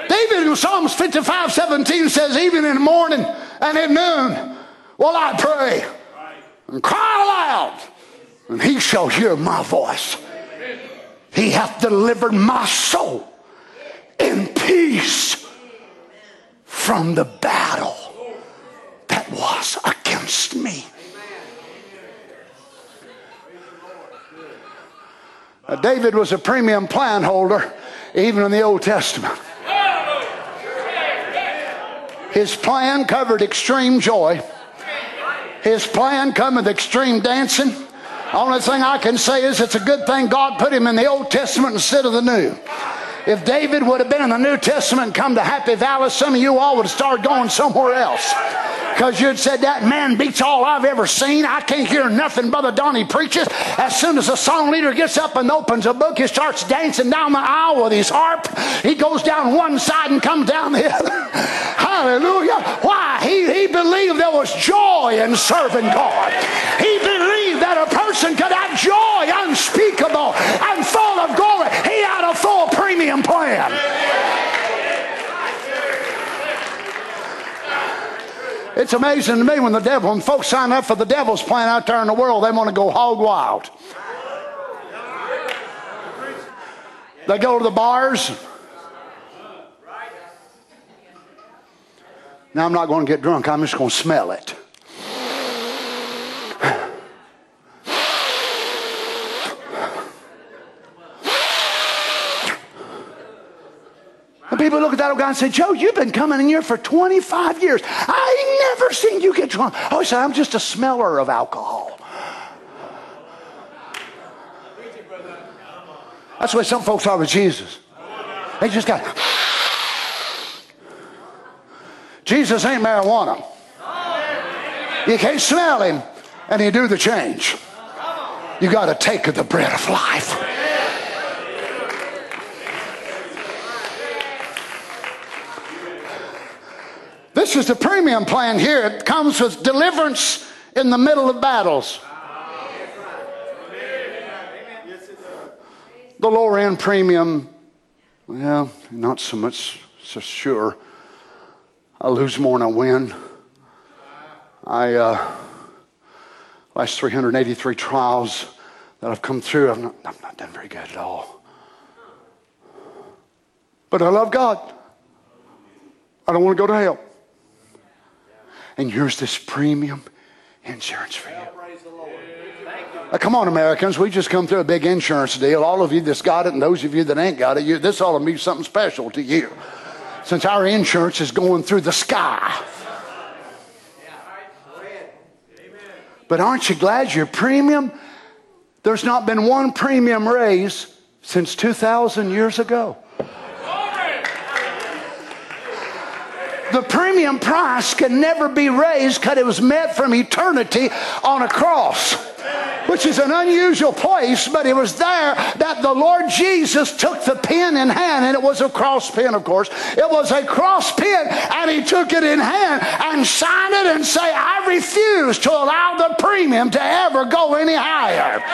David in Psalms 55 17 says, Even in the morning and at noon will I pray and cry aloud, and he shall hear my voice. He hath delivered my soul in peace from the battle that was. Uh, David was a premium plan holder, even in the Old Testament. His plan covered extreme joy. His plan come with extreme dancing. Only thing I can say is it's a good thing God put him in the Old Testament instead of the New. If David would have been in the New Testament come to Happy Valley, some of you all would have started going somewhere else. Because you'd said, That man beats all I've ever seen. I can't hear nothing Brother Donnie preaches. As soon as the song leader gets up and opens a book, he starts dancing down the aisle with his harp. He goes down one side and comes down the other. Hallelujah. Why? He, he believed there was joy in serving God. He believed that a person could have joy unspeakable and full of glory. He had a full premium plan. It's amazing to me when the devil, when folks sign up for the devil's plan out there in the world, they want to go hog wild. They go to the bars. Now I'm not going to get drunk, I'm just going to smell it. People look at that old guy and say, Joe, you've been coming in here for 25 years. I ain't never seen you get drunk. Oh, he said, I'm just a smeller of alcohol. That's way some folks are with Jesus. They just got. Jesus ain't marijuana. You can't smell him and you do the change. You got to take the bread of life. This is the premium plan here. It comes with deliverance in the middle of battles. The lower end premium, well, not so much so sure. I lose more than I win. I uh, last 383 trials that I've come through, I've not, I've not done very good at all. But I love God. I don't want to go to hell. And here's this premium insurance for you. Come on, Americans. We just come through a big insurance deal. All of you that's got it and those of you that ain't got it, you, this ought to be something special to you. Since our insurance is going through the sky. But aren't you glad your premium? There's not been one premium raise since 2,000 years ago. The premium price can never be raised because it was met from eternity on a cross which is an unusual place, but it was there that the Lord Jesus took the pen in hand, and it was a cross pen, of course. It was a cross pen, and he took it in hand and signed it and say, I refuse to allow the premium to ever go any higher.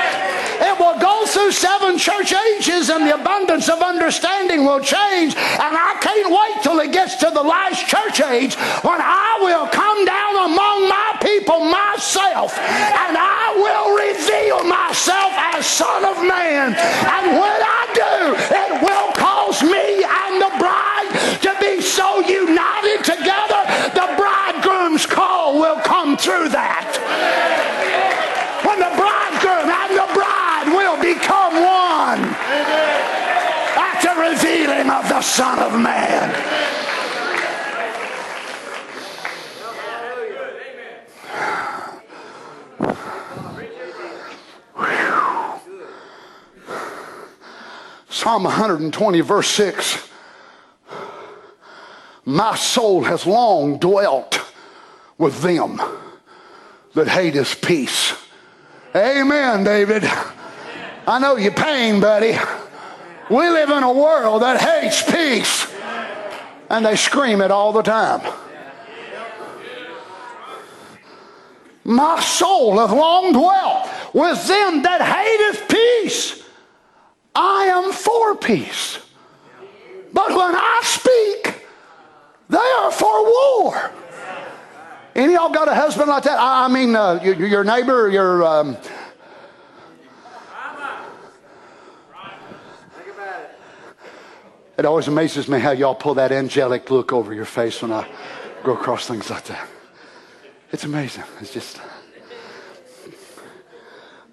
It will go through seven church ages, and the abundance of understanding will change. And I can't wait till it gets to the last church age when I will come down among my people myself, and I will reveal reveal myself as Son of Man. And when I do, it will cause me and the bride to be so united together, the bridegroom's call will come through that. When the bridegroom and the bride will become one at the revealing of the Son of Man. Psalm 120, verse 6. My soul has long dwelt with them that hate his peace. Amen, David. I know your pain, buddy. We live in a world that hates peace, and they scream it all the time. My soul hath long dwelt with them that hateth peace. I am for peace. But when I speak, they are for war. Any y'all got a husband like that? I, mean, uh, your, your, neighbor, your. Um, it always amazes me how y'all pull that angelic look over your face when I go across things like that. It's amazing. It's just.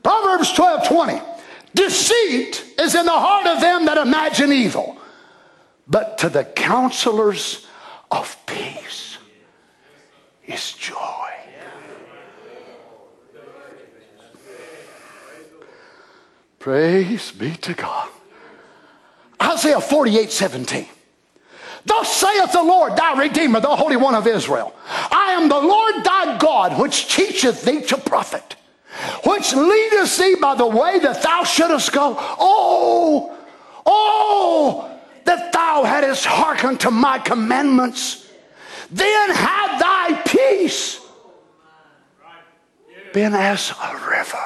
Proverbs 12 20. Deceit is in the heart of them that imagine evil, but to the counselors of peace is joy. Praise be to God. Isaiah 48 17. Thus saith the Lord, thy Redeemer, the Holy One of Israel I am the Lord thy God, which teacheth thee to profit, which leadeth thee by the way that thou shouldest go. Oh, oh, that thou hadst hearkened to my commandments. Then had thy peace been as a river.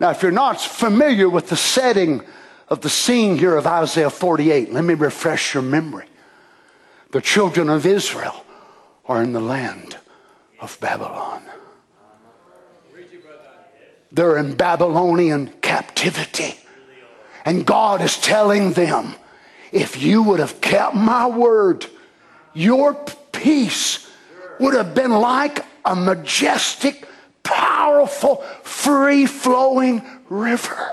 Now, if you're not familiar with the setting of the scene here of Isaiah 48, let me refresh your memory. The children of Israel are in the land of Babylon. They're in Babylonian captivity. And God is telling them, if you would have kept my word, your peace would have been like a majestic powerful, free flowing river.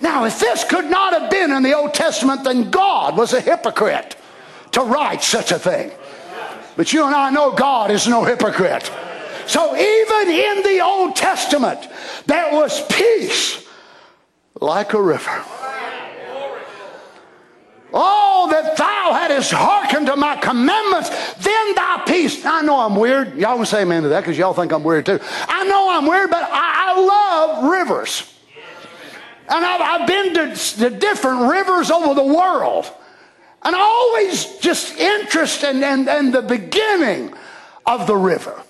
Now, if this could not have been in the Old Testament, then God was a hypocrite to write such a thing. But you and I know God is no hypocrite. So even in the Old Testament, there was peace like a river. Oh, that thou hadst hearkened to my commandments, then thy peace. I know I'm weird. Y'all can say amen to that because y'all think I'm weird too. I know I'm weird, but I, I love rivers. And I've, I've been to, to, different rivers over the world. And always just interest in, in, in the beginning of the river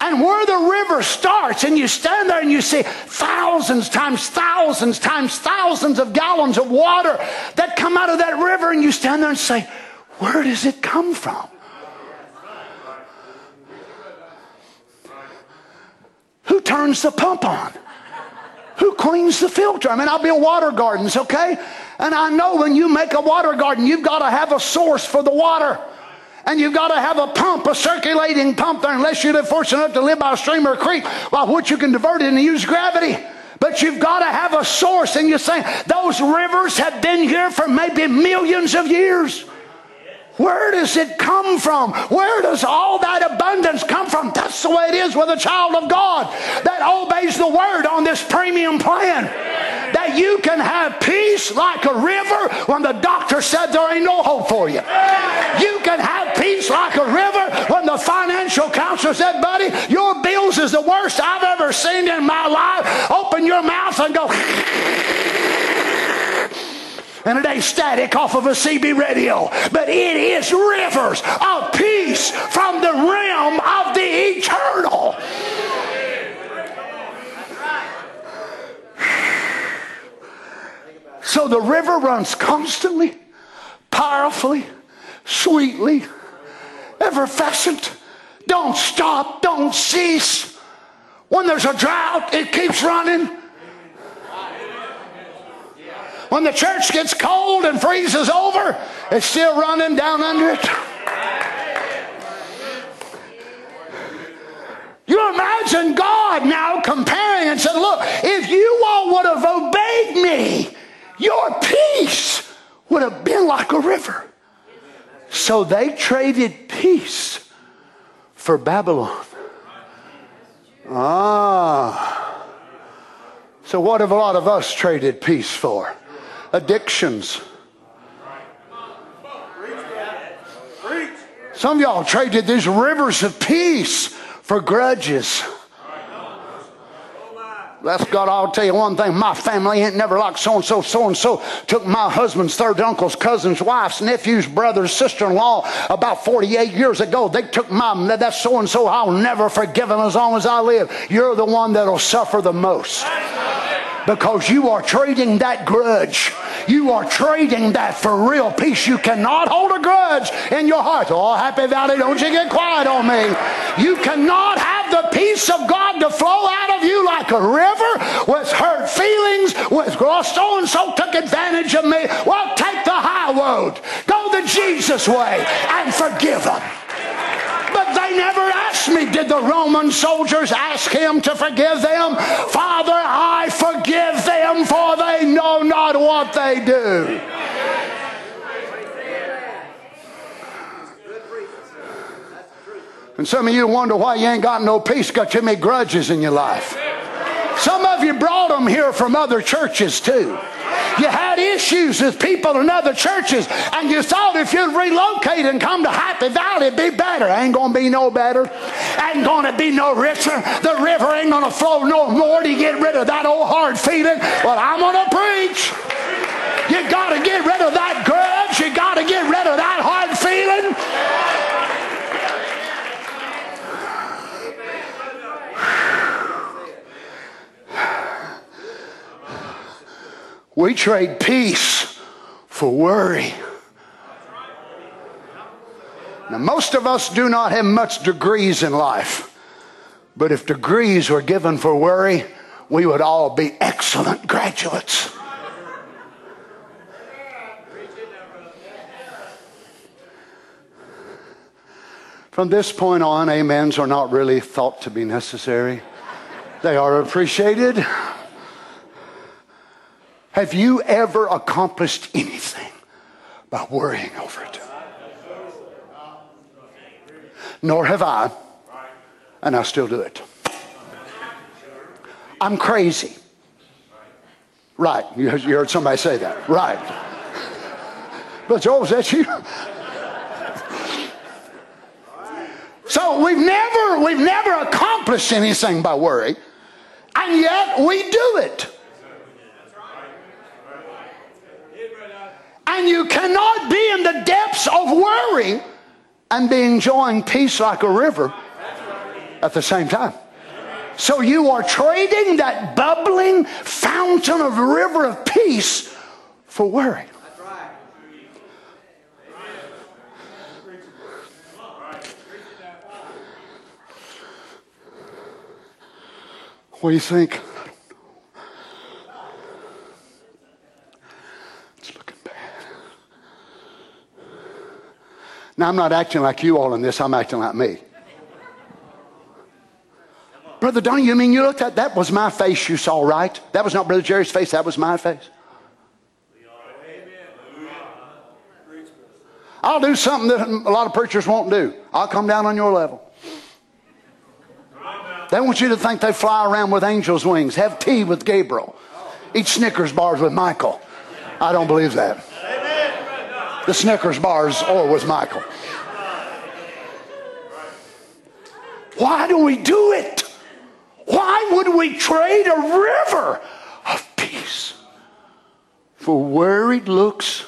and where the river starts, and you stand there and you see thousands times thousands times thousands of gallons of water that come out of that river, and you stand there and say, Where does it come from? Who turns the pump on? Who cleans the filter? I mean, I'll build water gardens, okay? And I know when you make a water garden, you've got to have a source for the water. And you've got to have a pump, a circulating pump there, unless you're fortunate enough to live by a stream or a creek, by which you can divert it and use gravity. But you've got to have a source. And you're saying those rivers have been here for maybe millions of years. Where does it come from? Where does all that abundance come from? That's the way it is with a child of God that obeys the word on this premium plan. That you can have peace like a river when the doctor said there ain't no hope for you. You can have peace like a river when the financial counselor said, buddy, your bills is the worst I've ever seen in my life. Open your mouth and go and it ain't static off of a CB radio, but it is rivers of peace from the realm of the eternal. So the river runs constantly, powerfully, sweetly, effervescent. Don't stop, don't cease. When there's a drought, it keeps running. When the church gets cold and freezes over, it's still running down under it. You imagine God now comparing and said, Look, if you all would have obeyed me, your peace would have been like a river. So they traded peace for Babylon. Ah. So, what have a lot of us traded peace for? Addictions. Some of y'all traded these rivers of peace for grudges. That's God, I'll tell you one thing. My family ain't never like so and so, so and so. Took my husband's third uncle's cousin's wife's nephew's brother's sister in law about 48 years ago. They took my, that so and so. I'll never forgive him as long as I live. You're the one that'll suffer the most because you are trading that grudge. You are trading that for real peace. You cannot hold a grudge in your heart. Oh, Happy Valley, don't you get quiet on me. You cannot have the peace of God to flow out of you like a river with hurt feelings, with so and so took advantage of me. Well, take the high road. Go the Jesus way and forgive them. They never ask ask me, did the Roman soldiers ask him to forgive them? Father, I forgive them, for they know not what they do. And some of you wonder why you ain't got no peace, got too many grudges in your life. Some of you brought them here from other churches too. You had issues with people in other churches, and you thought if you'd relocate and come to Happy Valley, it'd be better. Ain't gonna be no better. Ain't gonna be no richer. The river ain't gonna flow no more to get rid of that old hard feeling. Well, I'm gonna preach. You gotta get rid of that grudge. You gotta get rid of that hard feeling. We trade peace for worry. Now, most of us do not have much degrees in life, but if degrees were given for worry, we would all be excellent graduates. From this point on, amens are not really thought to be necessary. They are appreciated. Have you ever accomplished anything by worrying over it? Nor have I, and I still do it. I'm crazy. Right. You heard somebody say that. Right. But Joel, that you? So we've never, we've never accomplished anything by worry, and yet we do it. And you cannot be in the depths of worry and be enjoying peace like a river at the same time. So you are trading that bubbling fountain of river of peace for worry. What do you think? Now, I'm not acting like you all in this, I'm acting like me. Brother Donnie, you mean you looked at that was my face you saw, right? That was not Brother Jerry's face, that was my face. I'll do something that a lot of preachers won't do. I'll come down on your level. They want you to think they fly around with angels' wings, have tea with Gabriel, eat Snickers bars with Michael. I don't believe that the Snickers bars or with Michael. Why do we do it? Why would we trade a river of peace for worried looks,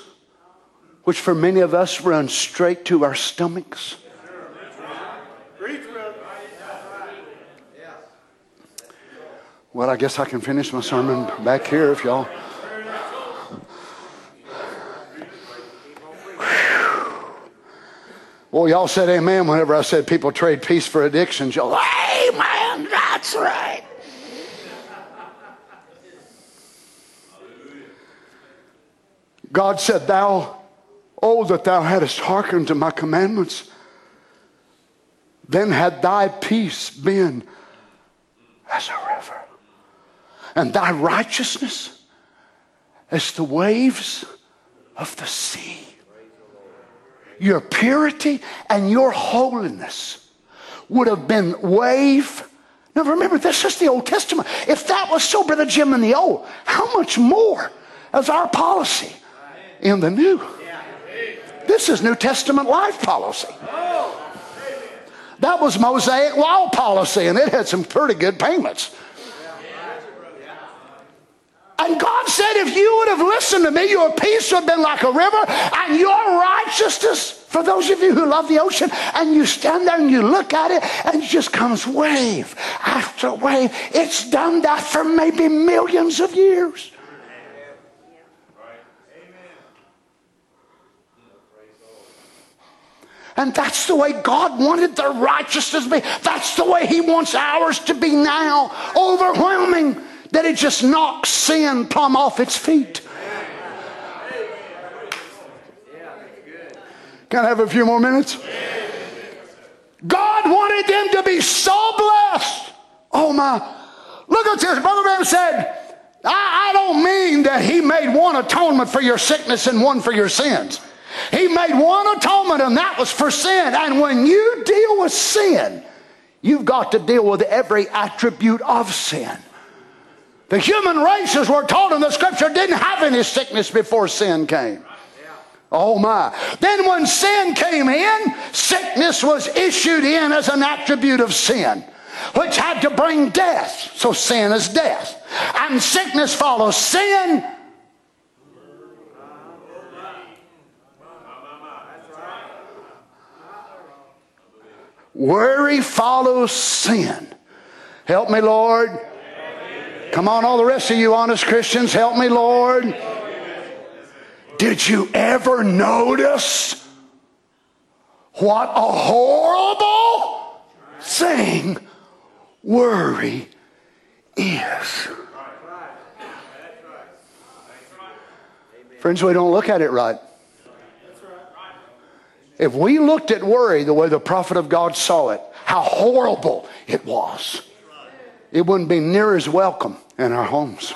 which for many of us run straight to our stomachs? Well, I guess I can finish my sermon back here if y'all. Well, y'all said amen whenever I said people trade peace for addictions. Y'all, amen, that's right. God said, Thou, oh, that thou hadst hearkened to my commandments, then had thy peace been as a river, and thy righteousness as the waves of the sea your purity and your holiness would have been wave. Now remember, this is the Old Testament. If that was so, Brother Jim, in the Old, how much more is our policy in the New? This is New Testament life policy. That was Mosaic law policy, and it had some pretty good payments. And God said, if you would have listened to me, your peace would have been like a river, and your righteousness, for those of you who love the ocean, and you stand there and you look at it, and it just comes wave after wave. It's done that for maybe millions of years. And that's the way God wanted their righteousness to be. That's the way He wants ours to be now. Overwhelming that it just knocks sin plumb off its feet. Can I have a few more minutes? God wanted them to be so blessed. Oh my. Look at this. Brother Branham said, I, I don't mean that he made one atonement for your sickness and one for your sins. He made one atonement, and that was for sin. And when you deal with sin, you've got to deal with every attribute of sin. The human race, as we're told in the scripture, didn't have any sickness before sin came. Oh my. Then when sin came in, sickness was issued in as an attribute of sin, which had to bring death. So sin is death. And sickness follows sin. Worry follows sin. Help me, Lord. Come on, all the rest of you honest Christians, help me, Lord. Did you ever notice what a horrible thing worry is? Friends, we don't look at it right. If we looked at worry the way the prophet of God saw it, how horrible it was, it wouldn't be near as welcome in our homes.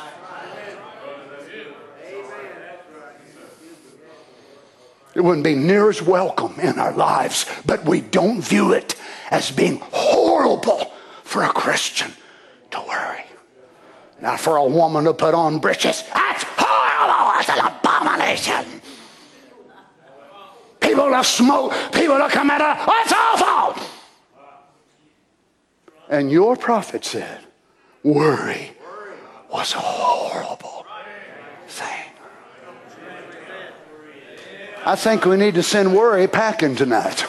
It wouldn't be near as welcome in our lives, but we don't view it as being horrible for a Christian to worry. Now, for a woman to put on breeches, that's horrible. That's an abomination. People to smoke, people to come at her, oh, that's awful. And your prophet said, worry was a horrible thing. I think we need to send worry packing tonight.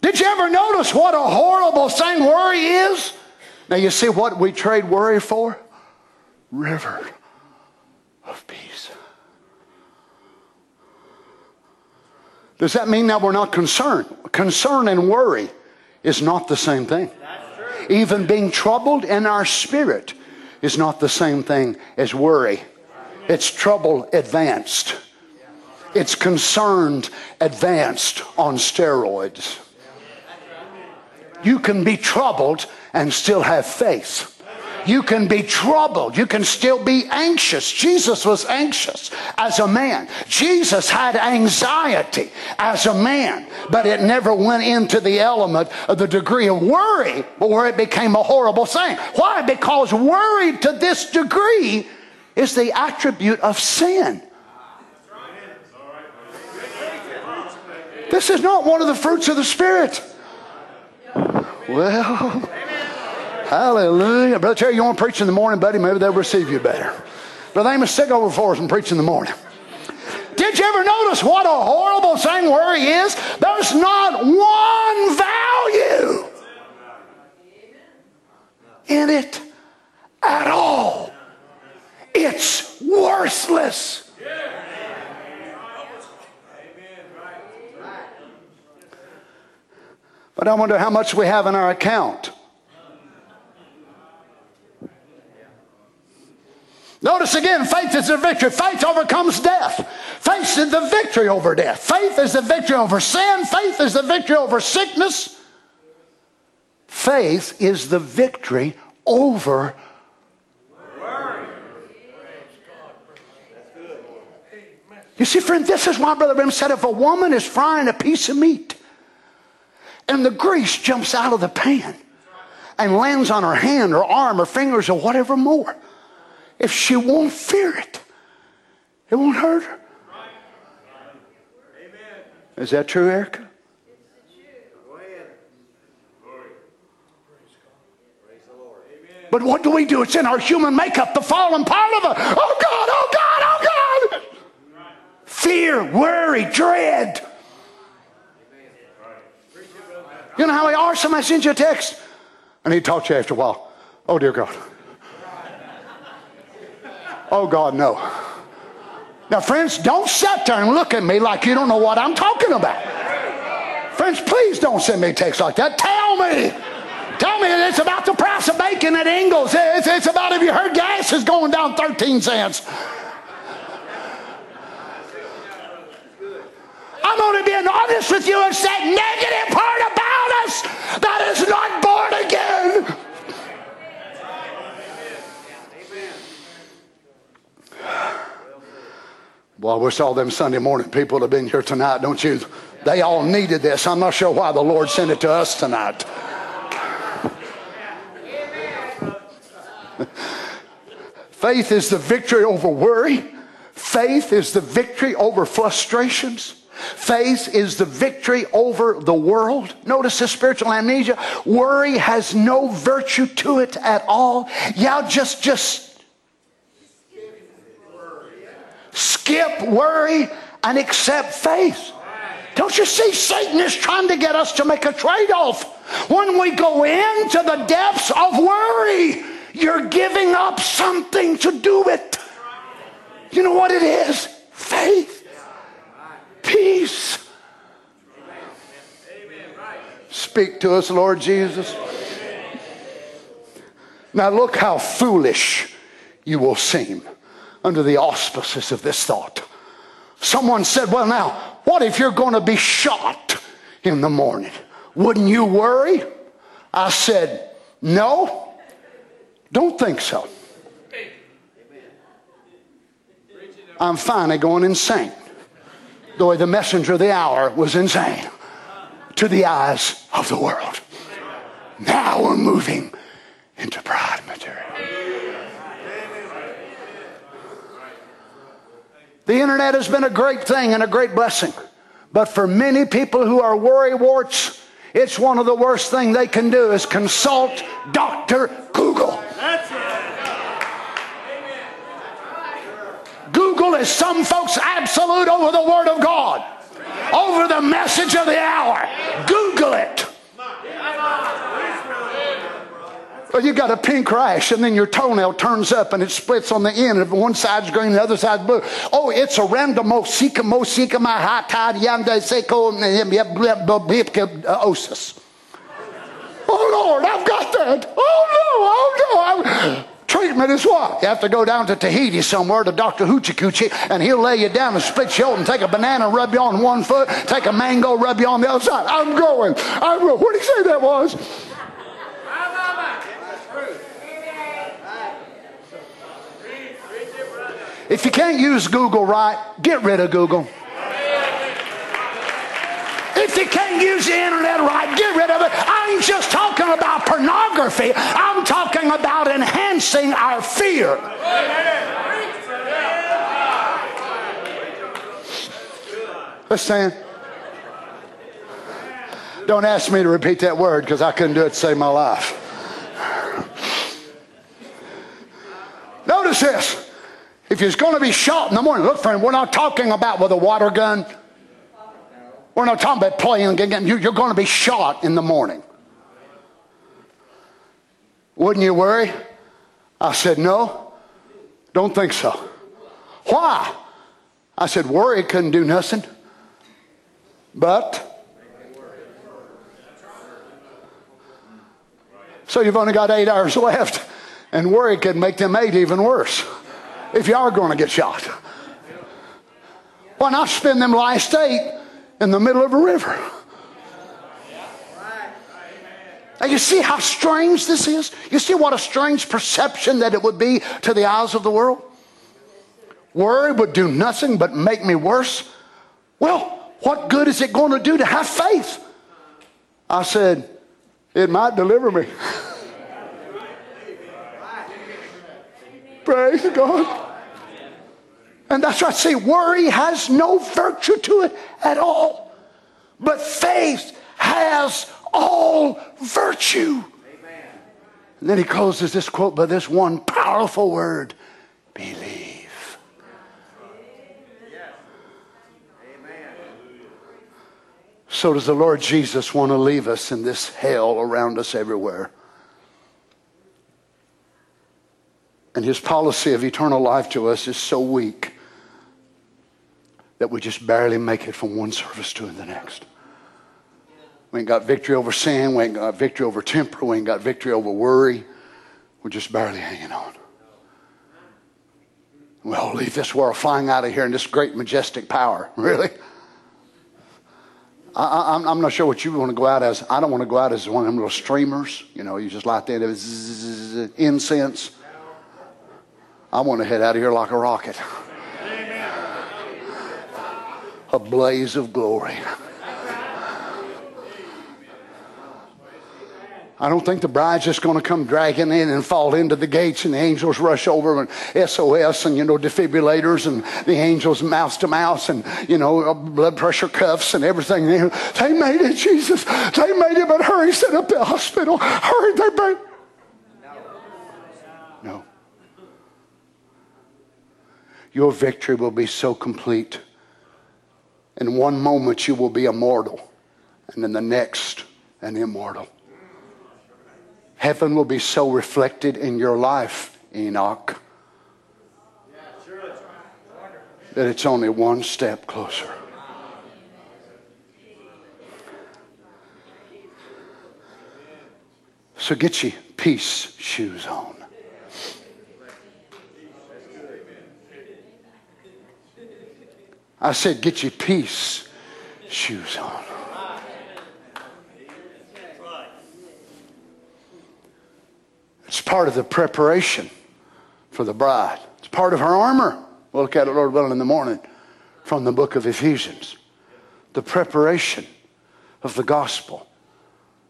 Did you ever notice what a horrible thing worry is? Now, you see what we trade worry for? River of peace. Does that mean that we're not concerned? Concern and worry is not the same thing. Even being troubled in our spirit is not the same thing as worry. It's trouble advanced. It's concerned advanced on steroids. You can be troubled and still have faith. You can be troubled. You can still be anxious. Jesus was anxious as a man. Jesus had anxiety as a man, but it never went into the element of the degree of worry where it became a horrible thing. Why? Because worry to this degree is the attribute of sin. This is not one of the fruits of the Spirit. Well, Hallelujah. Brother Terry, you want to preach in the morning, buddy? Maybe they'll receive you better. Brother Amos, stick over for us and preach in the morning. Did you ever notice what a horrible thing worry is? There's not one value in it at all. It's worthless. But I wonder how much we have in our account. Notice again, faith is the victory. Faith overcomes death. Faith is the victory over death. Faith is the victory over sin. Faith is the victory over sickness. Faith is the victory over You see, friend, this is why Brother Branham said if a woman is frying a piece of meat and the grease jumps out of the pan and lands on her hand or arm or fingers or whatever more, if she won't fear it, it won't hurt her. Is that true, Erica? But what do we do? It's in our human makeup, the fallen part of us. Oh God, oh God, oh God. Fear, worry, dread. You know how we are? Somebody sends you a text and he talks to you after a while. Oh, dear God. Oh, God, no. Now, friends, don't sit there and look at me like you don't know what I'm talking about. Friends, please don't send me texts like that. Tell me. Tell me it's about the price of bacon at Ingles. It's, it's about if you heard gas is going down 13 cents. I'm only being honest with you. It's that negative part about us that is not born again. Well, I wish all them Sunday morning people have been here tonight, don't you? They all needed this. I'm not sure why the Lord sent it to us tonight. Faith is the victory over worry. Faith is the victory over frustrations. Faith is the victory over the world. Notice the spiritual amnesia. Worry has no virtue to it at all. Y'all just just skip worry and accept faith. Don't you see? Satan is trying to get us to make a trade off. When we go into the depths of worry, you're giving up something to do it. You know what it is? Faith, peace. Speak to us, Lord Jesus. Now, look how foolish you will seem under the auspices of this thought. Someone said, Well, now, what if you're going to be shot in the morning? Wouldn't you worry? I said, No, don't think so. I'm finally going insane. Way the messenger of the hour was insane to the eyes of the world. Now we're moving into pride material. The internet has been a great thing and a great blessing. But for many people who are worry warts, it's one of the worst things they can do is consult Dr. Google. Google is some folks' absolute over the Word of God, over the message of the hour. Google it. Well, you got a pink rash, and then your toenail turns up and it splits on the end. And one side's green, the other side's blue. Oh, it's a random randomosika mosika my high tide yanda seko osis. Oh Lord, I've got that. Oh no, oh no. I'm, treatment is what? You have to go down to Tahiti somewhere to Dr. Hoochie Coochie, and he'll lay you down and split you open, take a banana, rub you on one foot, take a mango, rub you on the other side. I'm going. I'm going. What did he say that was? If you can't use Google right, get rid of Google. If you can't use the internet right, get rid of it. I ain't just talking about pornography, I'm talking about enhancing our fear. Let's stand. Don't ask me to repeat that word because I couldn't do it to save my life. Notice this. If he's going to be shot in the morning, look, friend, we're not talking about with a water gun. We're not talking about playing again. You're going to be shot in the morning. Wouldn't you worry? I said, No, don't think so. Why? I said, Worry couldn't do nothing. But, so you've only got eight hours left, and worry could make them eight even worse if you are going to get shot? Why not spend them last eight in the middle of a river? Now, you see how strange this is? You see what a strange perception that it would be to the eyes of the world? Worry would do nothing but make me worse. Well, what good is it going to do to have faith? I said, it might deliver me. Praise God. And that's why I say worry has no virtue to it at all. But faith has all virtue. Amen. And then he closes this quote by this one powerful word believe. So, does the Lord Jesus want to leave us in this hell around us everywhere? And his policy of eternal life to us is so weak that we just barely make it from one service to the next. We ain't got victory over sin. We ain't got victory over temper. We ain't got victory over worry. We're just barely hanging on. We all leave this world flying out of here in this great majestic power. Really? I, I'm, I'm not sure what you want to go out as. I don't want to go out as one of them little streamers. You know, you just light that incense. I want to head out of here like a rocket. A blaze of glory. I don't think the bride's just going to come dragging in and fall into the gates and the angels rush over and SOS and, you know, defibrillators and the angels mouse to mouse and, you know, uh, blood pressure cuffs and everything. They made it, Jesus. They made it, but hurry, set up the hospital. Hurry, they made Your victory will be so complete. In one moment, you will be immortal, and in the next, an immortal. Heaven will be so reflected in your life, Enoch, that it's only one step closer. So get your peace shoes on. I said, get your peace shoes on. It's part of the preparation for the bride. It's part of her armor. We'll look at it, Lord willing, in the morning from the book of Ephesians. The preparation of the gospel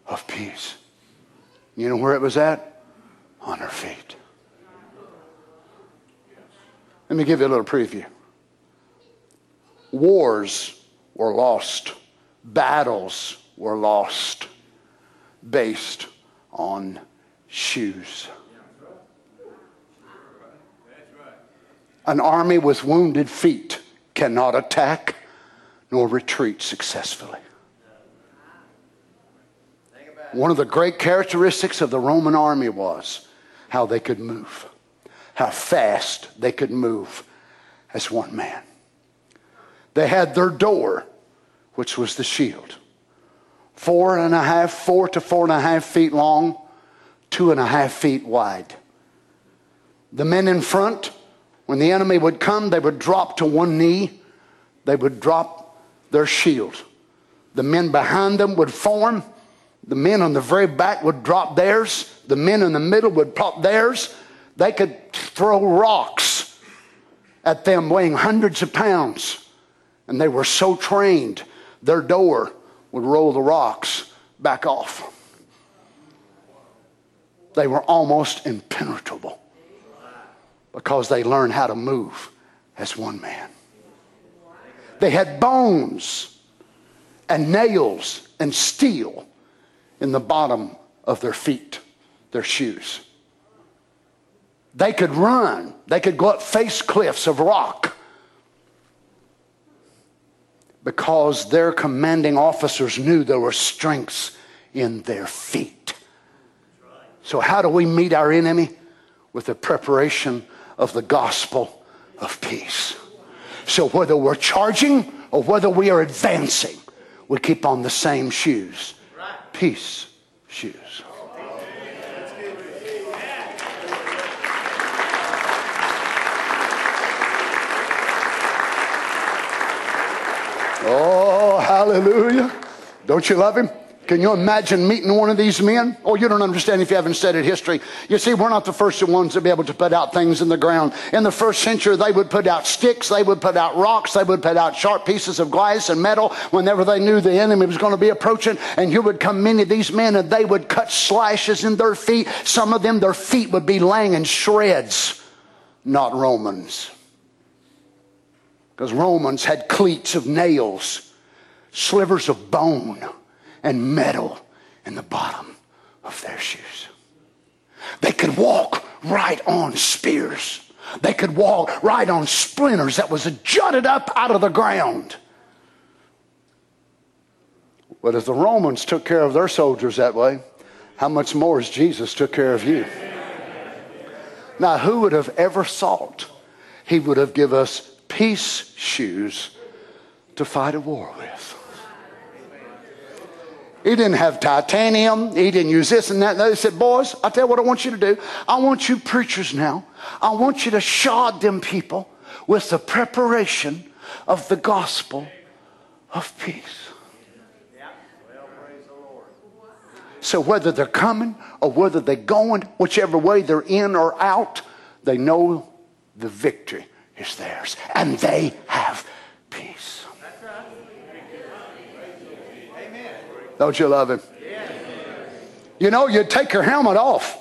of peace. You know where it was at? On her feet. Let me give you a little preview. Wars were lost, battles were lost based on shoes. An army with wounded feet cannot attack nor retreat successfully. One of the great characteristics of the Roman army was how they could move, how fast they could move as one man. They had their door, which was the shield, four and a half, four to four and a half feet long, two and a half feet wide. The men in front, when the enemy would come, they would drop to one knee, they would drop their shield. The men behind them would form, the men on the very back would drop theirs, the men in the middle would pop theirs. They could throw rocks at them weighing hundreds of pounds. And they were so trained, their door would roll the rocks back off they were almost impenetrable because they learned how to move as one man. They had bones and nails and steel in the bottom of their feet, their shoes. They could run, they could go up face cliffs of rock because their commanding officers knew there were strengths in their feet. So, how do we meet our enemy? With the preparation of the gospel of peace. So, whether we're charging or whether we are advancing, we keep on the same shoes peace shoes. Oh, hallelujah. Don't you love him? Can you imagine meeting one of these men? Oh, you don't understand if you haven't studied history. You see, we're not the first ones to be able to put out things in the ground. In the first century, they would put out sticks, they would put out rocks, they would put out sharp pieces of glass and metal whenever they knew the enemy was going to be approaching. And here would come many of these men and they would cut slashes in their feet. Some of them, their feet would be laying in shreds. Not Romans. Because Romans had cleats of nails, slivers of bone and metal in the bottom of their shoes. They could walk right on spears. They could walk right on splinters that was jutted up out of the ground. But if the Romans took care of their soldiers that way, how much more has Jesus took care of you? Now, who would have ever thought he would have given us peace shoes to fight a war with? He didn't have titanium. He didn't use this and that. They said, Boys, I'll tell you what I want you to do. I want you preachers now. I want you to shod them people with the preparation of the gospel of peace. So whether they're coming or whether they're going, whichever way they're in or out, they know the victory is theirs. And they have peace. Don't you love him? You know, you'd take your helmet off.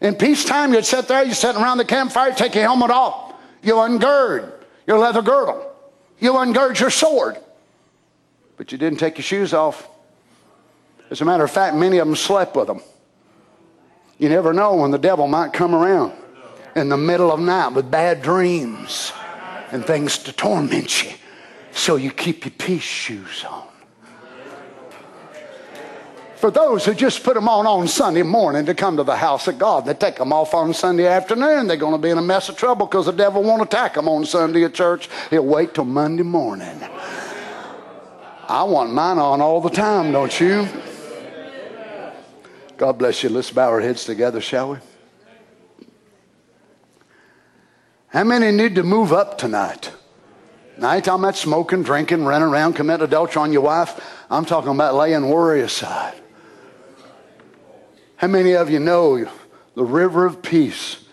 In peacetime, you'd sit there, you're sitting around the campfire, take your helmet off. You ungird your leather girdle. You ungird your sword. But you didn't take your shoes off. As a matter of fact, many of them slept with them. You never know when the devil might come around in the middle of night with bad dreams and things to torment you. So you keep your peace shoes on. For those who just put them on on Sunday morning to come to the house of God, they take them off on Sunday afternoon. They're going to be in a mess of trouble because the devil won't attack them on Sunday at church. He'll wait till Monday morning. I want mine on all the time, don't you? God bless you. Let's bow our heads together, shall we? How many need to move up tonight? Now, I ain't talking about smoking, drinking, running around, committing adultery on your wife. I'm talking about laying worry aside. How many of you know the river of peace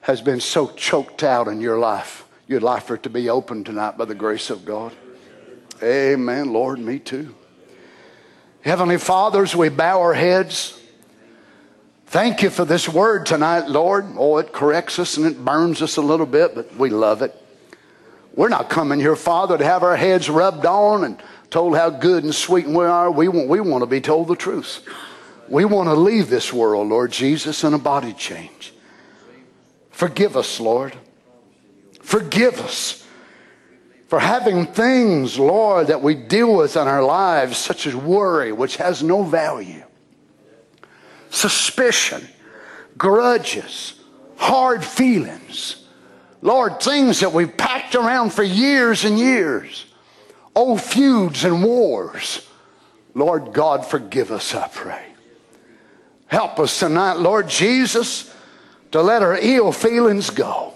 has been so choked out in your life? You'd like for it to be opened tonight by the grace of God. Amen, Lord, me too. Heavenly Fathers, we bow our heads. Thank you for this word tonight, Lord. Oh, it corrects us and it burns us a little bit, but we love it. We're not coming here, Father, to have our heads rubbed on and told how good and sweet we are. We want, we want to be told the truth. We want to leave this world, Lord Jesus, in a body change. Forgive us, Lord. Forgive us for having things, Lord, that we deal with in our lives, such as worry, which has no value, suspicion, grudges, hard feelings. Lord, things that we've packed around for years and years, old feuds and wars. Lord God, forgive us, I pray. Help us tonight, Lord Jesus, to let our ill feelings go.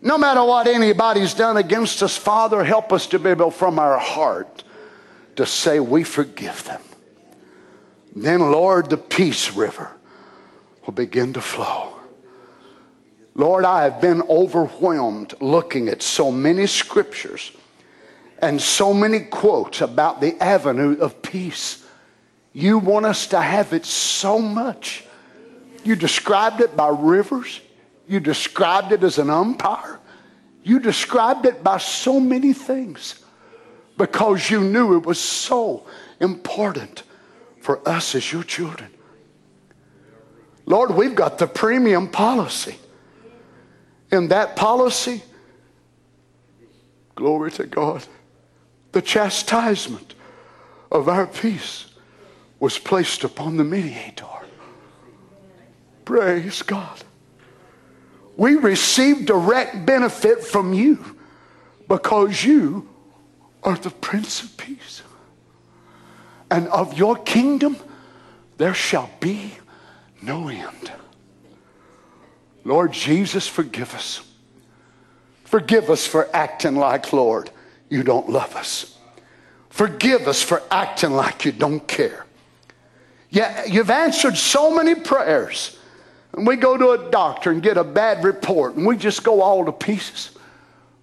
No matter what anybody's done against us, Father, help us to be able from our heart to say we forgive them. Then, Lord, the peace river will begin to flow. Lord, I have been overwhelmed looking at so many scriptures and so many quotes about the avenue of peace. You want us to have it so much. You described it by rivers. You described it as an umpire. You described it by so many things because you knew it was so important for us as your children. Lord, we've got the premium policy. In that policy, glory to God, the chastisement of our peace was placed upon the mediator. Praise God. We receive direct benefit from you because you are the Prince of Peace. And of your kingdom there shall be no end. Lord Jesus, forgive us. Forgive us for acting like, Lord, you don't love us. Forgive us for acting like you don't care. Yeah, you've answered so many prayers and we go to a doctor and get a bad report and we just go all to pieces.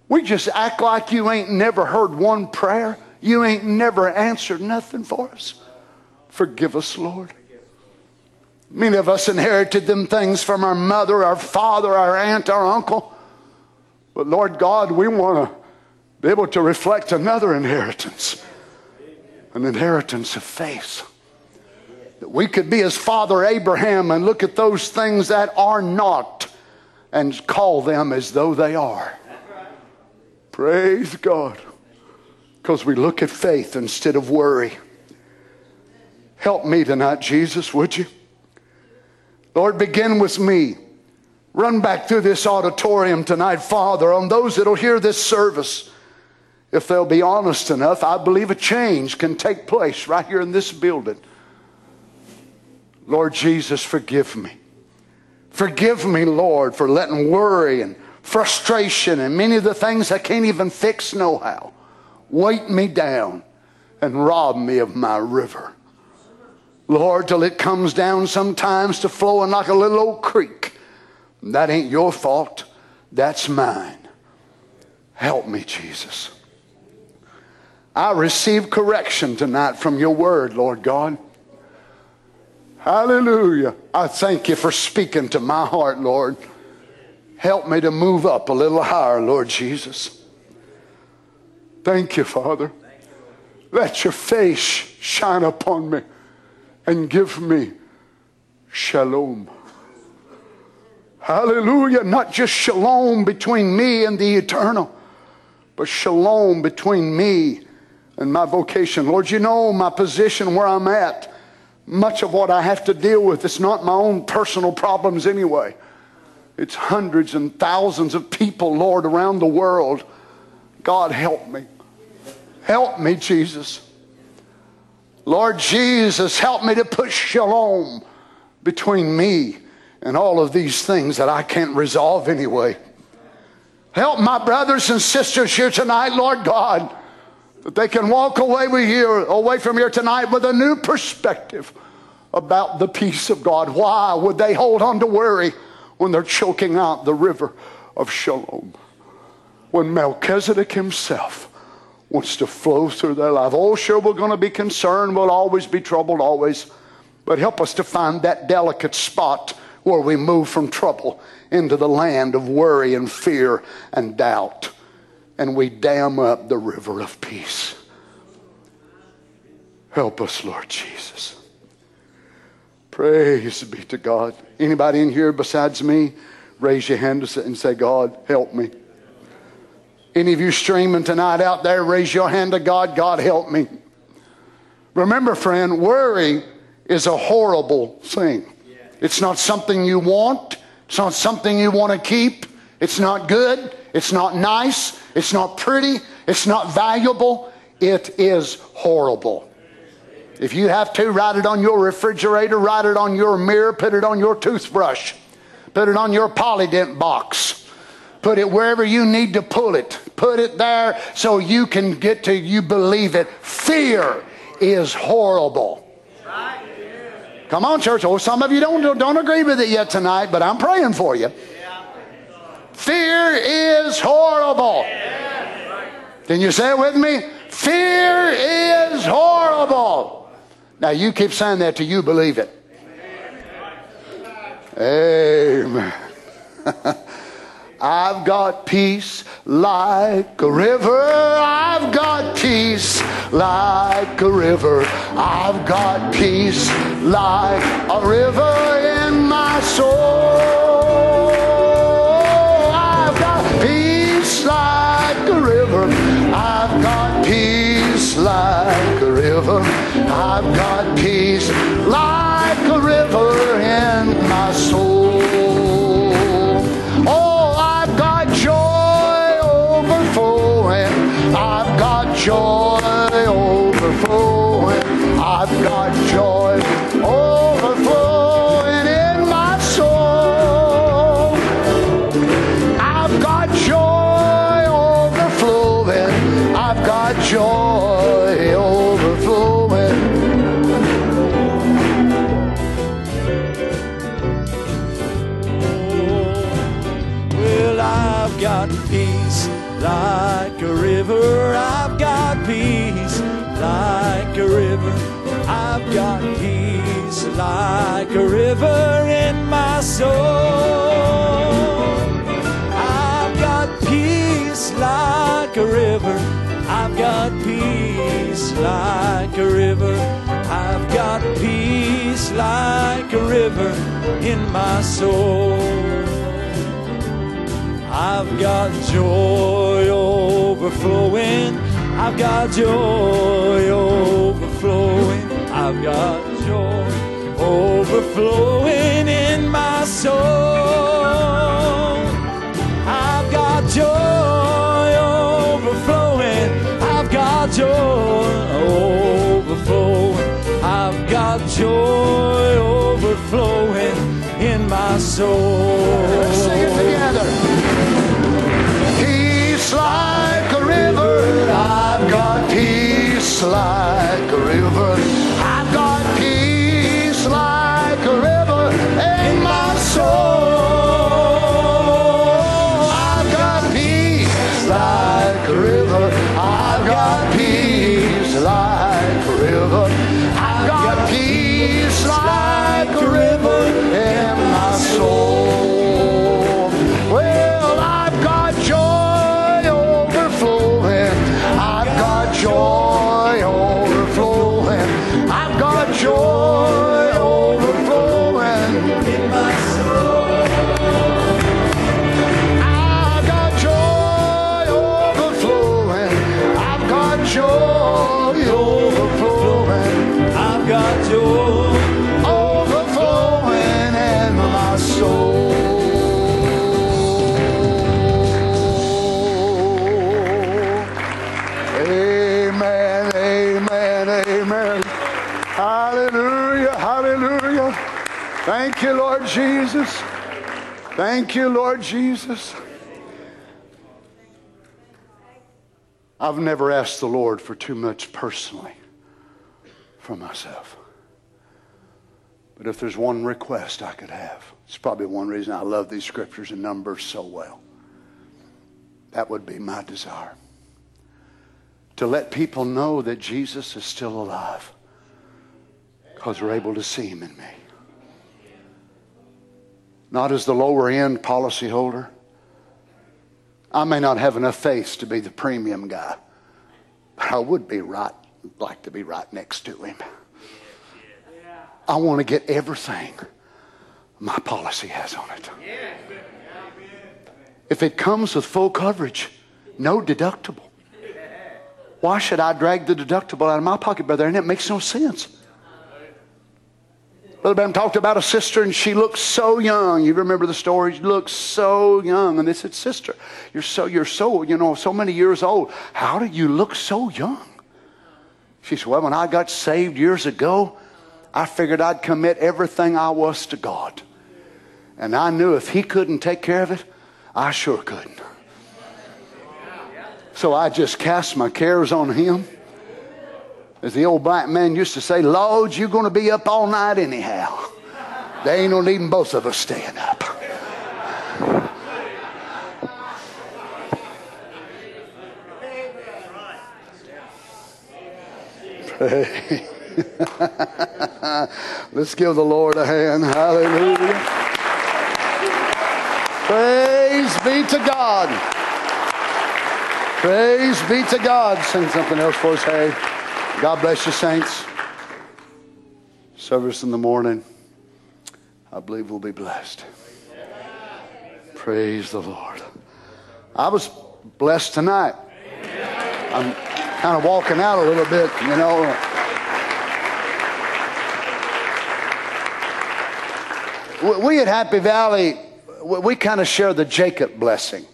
We just act like you ain't never heard one prayer. You ain't never answered nothing for us. Forgive us, Lord. Many of us inherited them things from our mother, our father, our aunt, our uncle. But Lord God, we want to be able to reflect another inheritance an inheritance of faith that we could be as Father Abraham and look at those things that are not and call them as though they are. Praise God. Because we look at faith instead of worry. Help me tonight, Jesus, would you? Lord, begin with me. Run back through this auditorium tonight, Father, on those that'll hear this service. If they'll be honest enough, I believe a change can take place right here in this building. Lord Jesus, forgive me. Forgive me, Lord, for letting worry and frustration and many of the things I can't even fix know how weight me down and rob me of my river. Lord, till it comes down sometimes to flowing like a little old creek. That ain't your fault. That's mine. Help me, Jesus. I receive correction tonight from your word, Lord God. Hallelujah. I thank you for speaking to my heart, Lord. Help me to move up a little higher, Lord Jesus. Thank you, Father. Let your face shine upon me and give me shalom. Hallelujah. Not just shalom between me and the eternal, but shalom between me and my vocation. Lord, you know my position where I'm at. Much of what I have to deal with, it's not my own personal problems anyway. It's hundreds and thousands of people, Lord, around the world. God, help me. Help me, Jesus. Lord Jesus, help me to put shalom between me and all of these things that I can't resolve anyway. Help my brothers and sisters here tonight, Lord God that they can walk away with here, away from here tonight with a new perspective about the peace of God. Why would they hold on to worry when they're choking out the river of shalom? When Melchizedek himself wants to flow through their life. Oh, sure, we're going to be concerned. We'll always be troubled, always. But help us to find that delicate spot where we move from trouble into the land of worry and fear and doubt and we dam up the river of peace. Help us, Lord Jesus. Praise be to God. Anybody in here besides me, raise your hand and say, God, help me. Any of you streaming tonight out there, raise your hand to God, God, help me. Remember, friend, worry is a horrible thing. It's not something you want, it's not something you want to keep, it's not good, it's not nice, it's not pretty. It's not valuable. It is horrible. If you have to, write it on your refrigerator, write it on your mirror, put it on your toothbrush, put it on your Polident box, put it wherever you need to pull it. Put it there so you can get to you believe it. Fear is horrible. Come on, church. Oh, some of you don't, don't agree with it yet tonight, but I'm praying for you. Fear is horrible. Can you say it with me? Fear is horrible. Now you keep saying that till you believe it. Amen. I've got peace like a river. I've got peace like a river. I've got peace like a river in my soul. Like a river. I've got peace like a river in my soul. Oh, I've got joy overflowing. I've got joy overflowing. I've got river in my soul. I've got peace like a river. I've got peace like a river. I've got peace like a river in my soul. I've got joy overflowing. I've got joy overflowing. I've got joy overflowing in my soul. I've got joy overflowing. I've got joy overflowing. I've got joy overflowing in my soul. Let's sing it together. Peace like a river. I've got peace like a river. Lord Jesus. Thank you, Lord Jesus. I've never asked the Lord for too much personally for myself. But if there's one request I could have, it's probably one reason I love these scriptures and numbers so well. That would be my desire. To let people know that Jesus is still alive because we're able to see him in me. Not as the lower end policyholder. I may not have enough faith to be the premium guy, but I would be right, like to be right next to him. I want to get everything my policy has on it. If it comes with full coverage, no deductible. Why should I drag the deductible out of my pocket, brother? And it makes no sense. Brother Branham talked about a sister, and she looked so young. You remember the story? She looked so young, and they said, "Sister, you're so you're so you know so many years old. How do you look so young?" She said, "Well, when I got saved years ago, I figured I'd commit everything I was to God, and I knew if He couldn't take care of it, I sure couldn't. So I just cast my cares on Him." As the old black man used to say, Lord, you're going to be up all night anyhow. They ain't no needing both of us staying up. Let's give the Lord a hand. Hallelujah. Praise be to God. Praise be to God. Sing something else for us, hey. God bless you, saints. Service in the morning, I believe we'll be blessed. Praise the Lord. I was blessed tonight. I'm kind of walking out a little bit, you know. We at Happy Valley, we kind of share the Jacob blessing.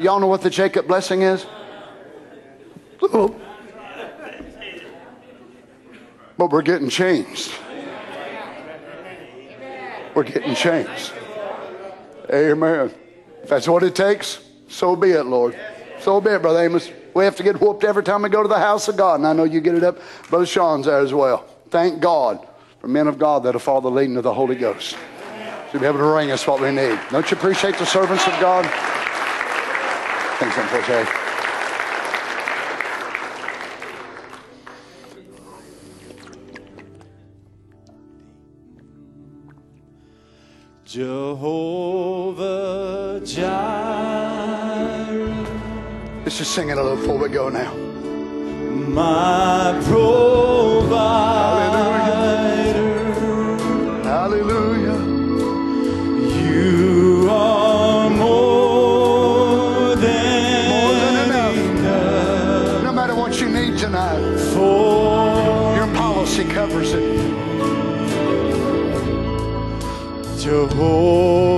Y'all know what the Jacob blessing is? But we're getting changed. We're getting changed. Amen. If that's what it takes, so be it, Lord. So be it, Brother Amos. We have to get whooped every time we go to the house of God. And I know you get it up. Brother Sean's there as well. Thank God for men of God that'll follow the leading of the Holy Ghost. To be able to ring us what we need. Don't you appreciate the servants of God? Thanks, Jose. Jehovah Jireh. Let's just sing it a little before we go now. My provider. Hallelujah. Jehovah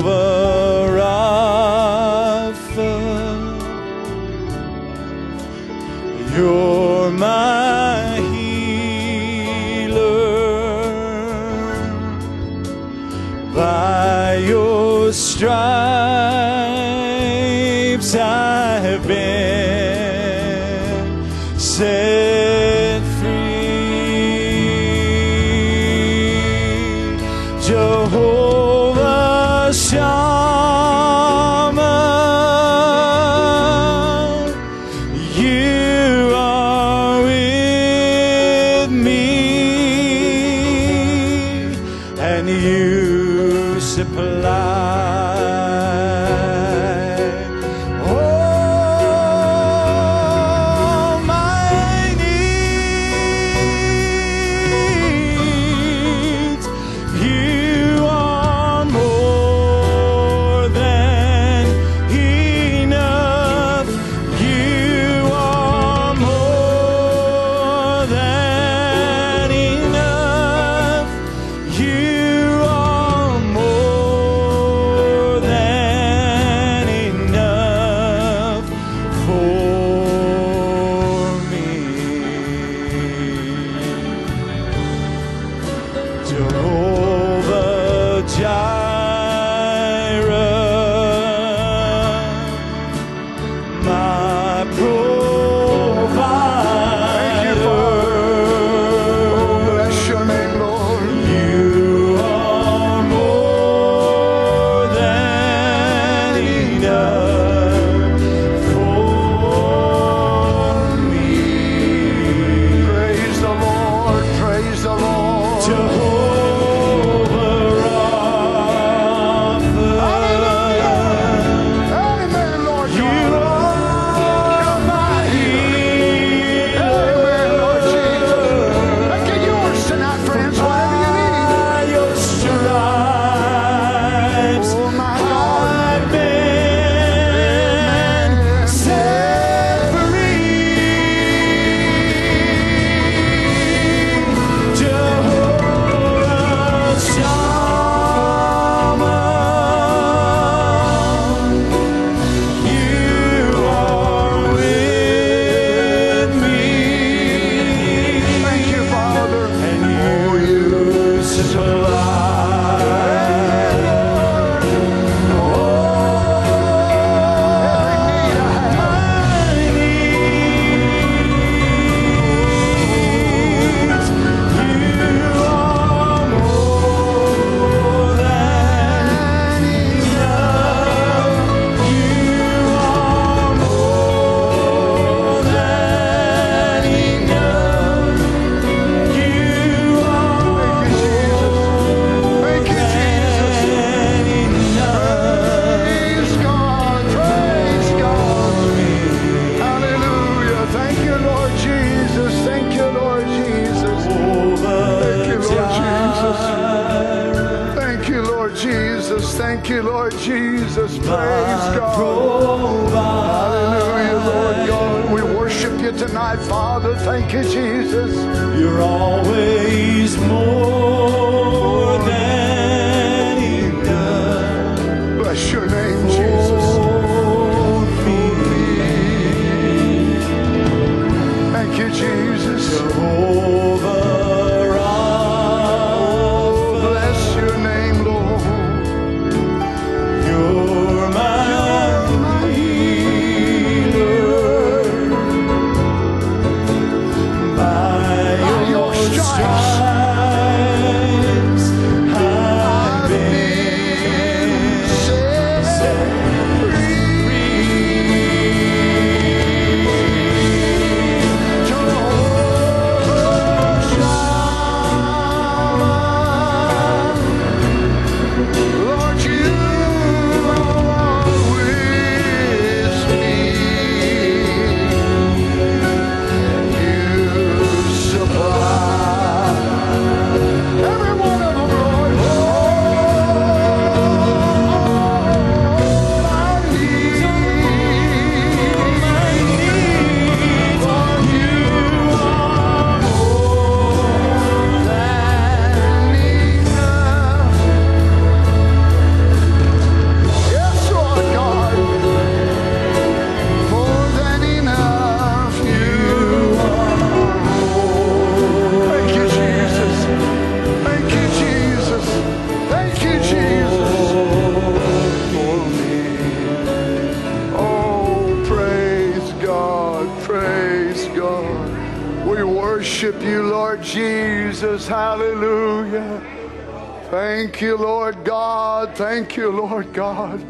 Thank you, Lord God. Thank you, Lord God.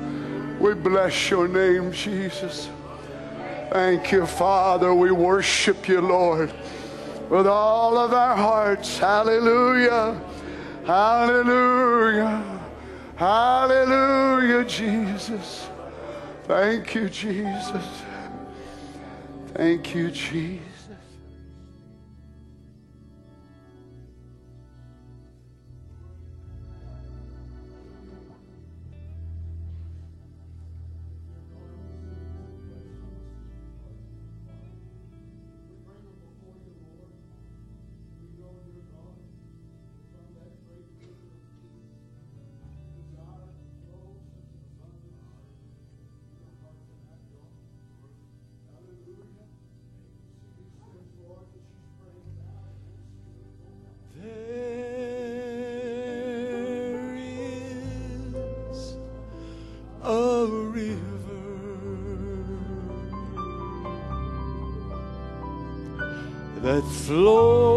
We bless your name, Jesus. Thank you, Father. We worship you, Lord, with all of our hearts. Hallelujah. Hallelujah. Hallelujah, Jesus. Thank you, Jesus. Thank you, Jesus. floor.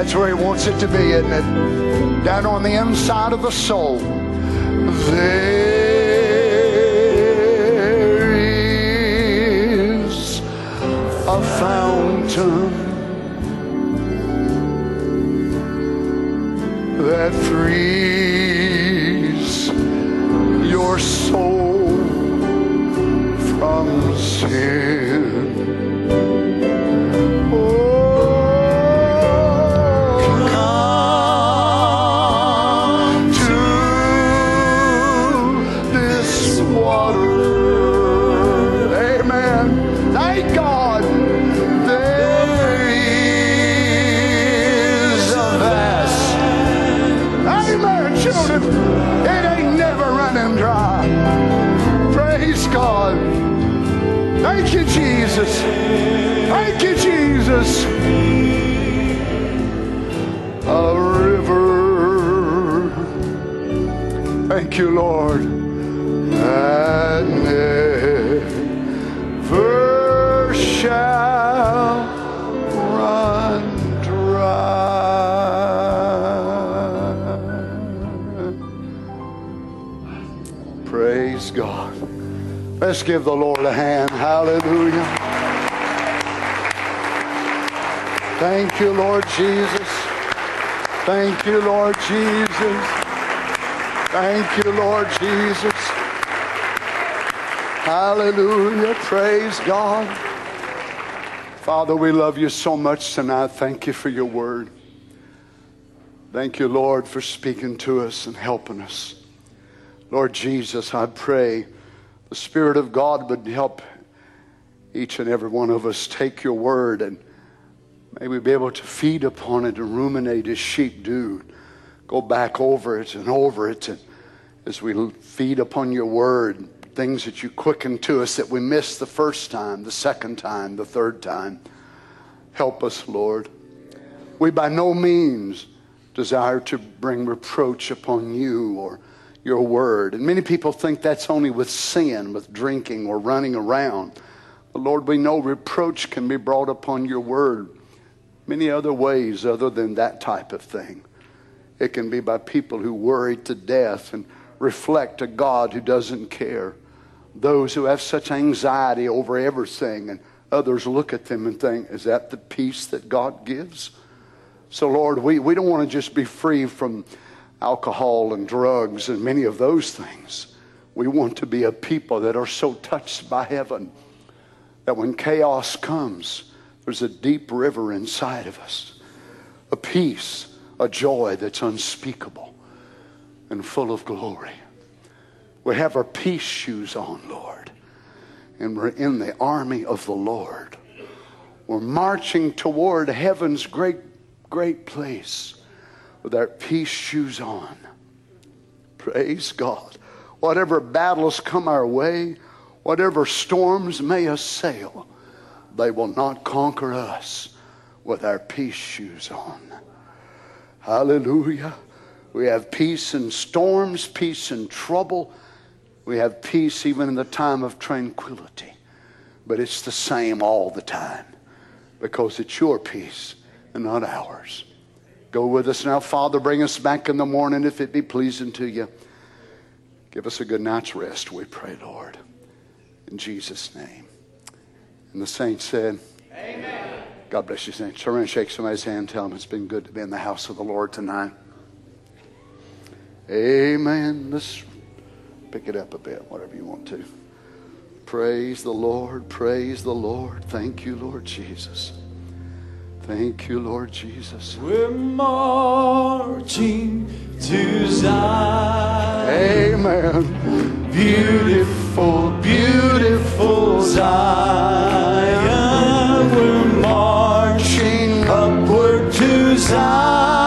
That's where He wants it to be, isn't it? Down on the inside of the soul. There is a fountain that frees your soul from sin. Thank you, Lord. That never shall run dry. Praise God. Let's give the Lord a hand. Hallelujah. Thank you, Lord Jesus. Thank you, Lord Jesus. Thank you, Lord Jesus. Hallelujah. Praise God. Father, we love you so much tonight. Thank you for your word. Thank you, Lord, for speaking to us and helping us. Lord Jesus, I pray the Spirit of God would help each and every one of us take your word and may we be able to feed upon it and ruminate as sheep do. Go back over it and over it and as we feed upon your word, things that you quicken to us that we missed the first time, the second time, the third time. Help us, Lord. We by no means desire to bring reproach upon you or your word. And many people think that's only with sin, with drinking or running around. But Lord, we know reproach can be brought upon your word many other ways other than that type of thing. It can be by people who worry to death and reflect a God who doesn't care. Those who have such anxiety over everything, and others look at them and think, Is that the peace that God gives? So, Lord, we, we don't want to just be free from alcohol and drugs and many of those things. We want to be a people that are so touched by heaven that when chaos comes, there's a deep river inside of us, a peace, a joy that's unspeakable and full of glory. We have our peace shoes on, Lord, and we're in the army of the Lord. We're marching toward heaven's great, great place with our peace shoes on. Praise God. Whatever battles come our way, whatever storms may assail, they will not conquer us with our peace shoes on. Hallelujah. We have peace in storms, peace in trouble. We have peace even in the time of tranquility. But it's the same all the time because it's your peace and not ours. Go with us now, Father. Bring us back in the morning if it be pleasing to you. Give us a good night's rest, we pray, Lord. In Jesus' name. And the saints said, Amen. God bless you, saints. Turn and shake somebody's hand. Tell them it's been good to be in the house of the Lord tonight. Amen. Let's pick it up a bit, whatever you want to. Praise the Lord. Praise the Lord. Thank you, Lord Jesus. Thank you, Lord Jesus. We're marching to Zion. Amen. Beautiful, beautiful Zion. We're marching upward to Zion.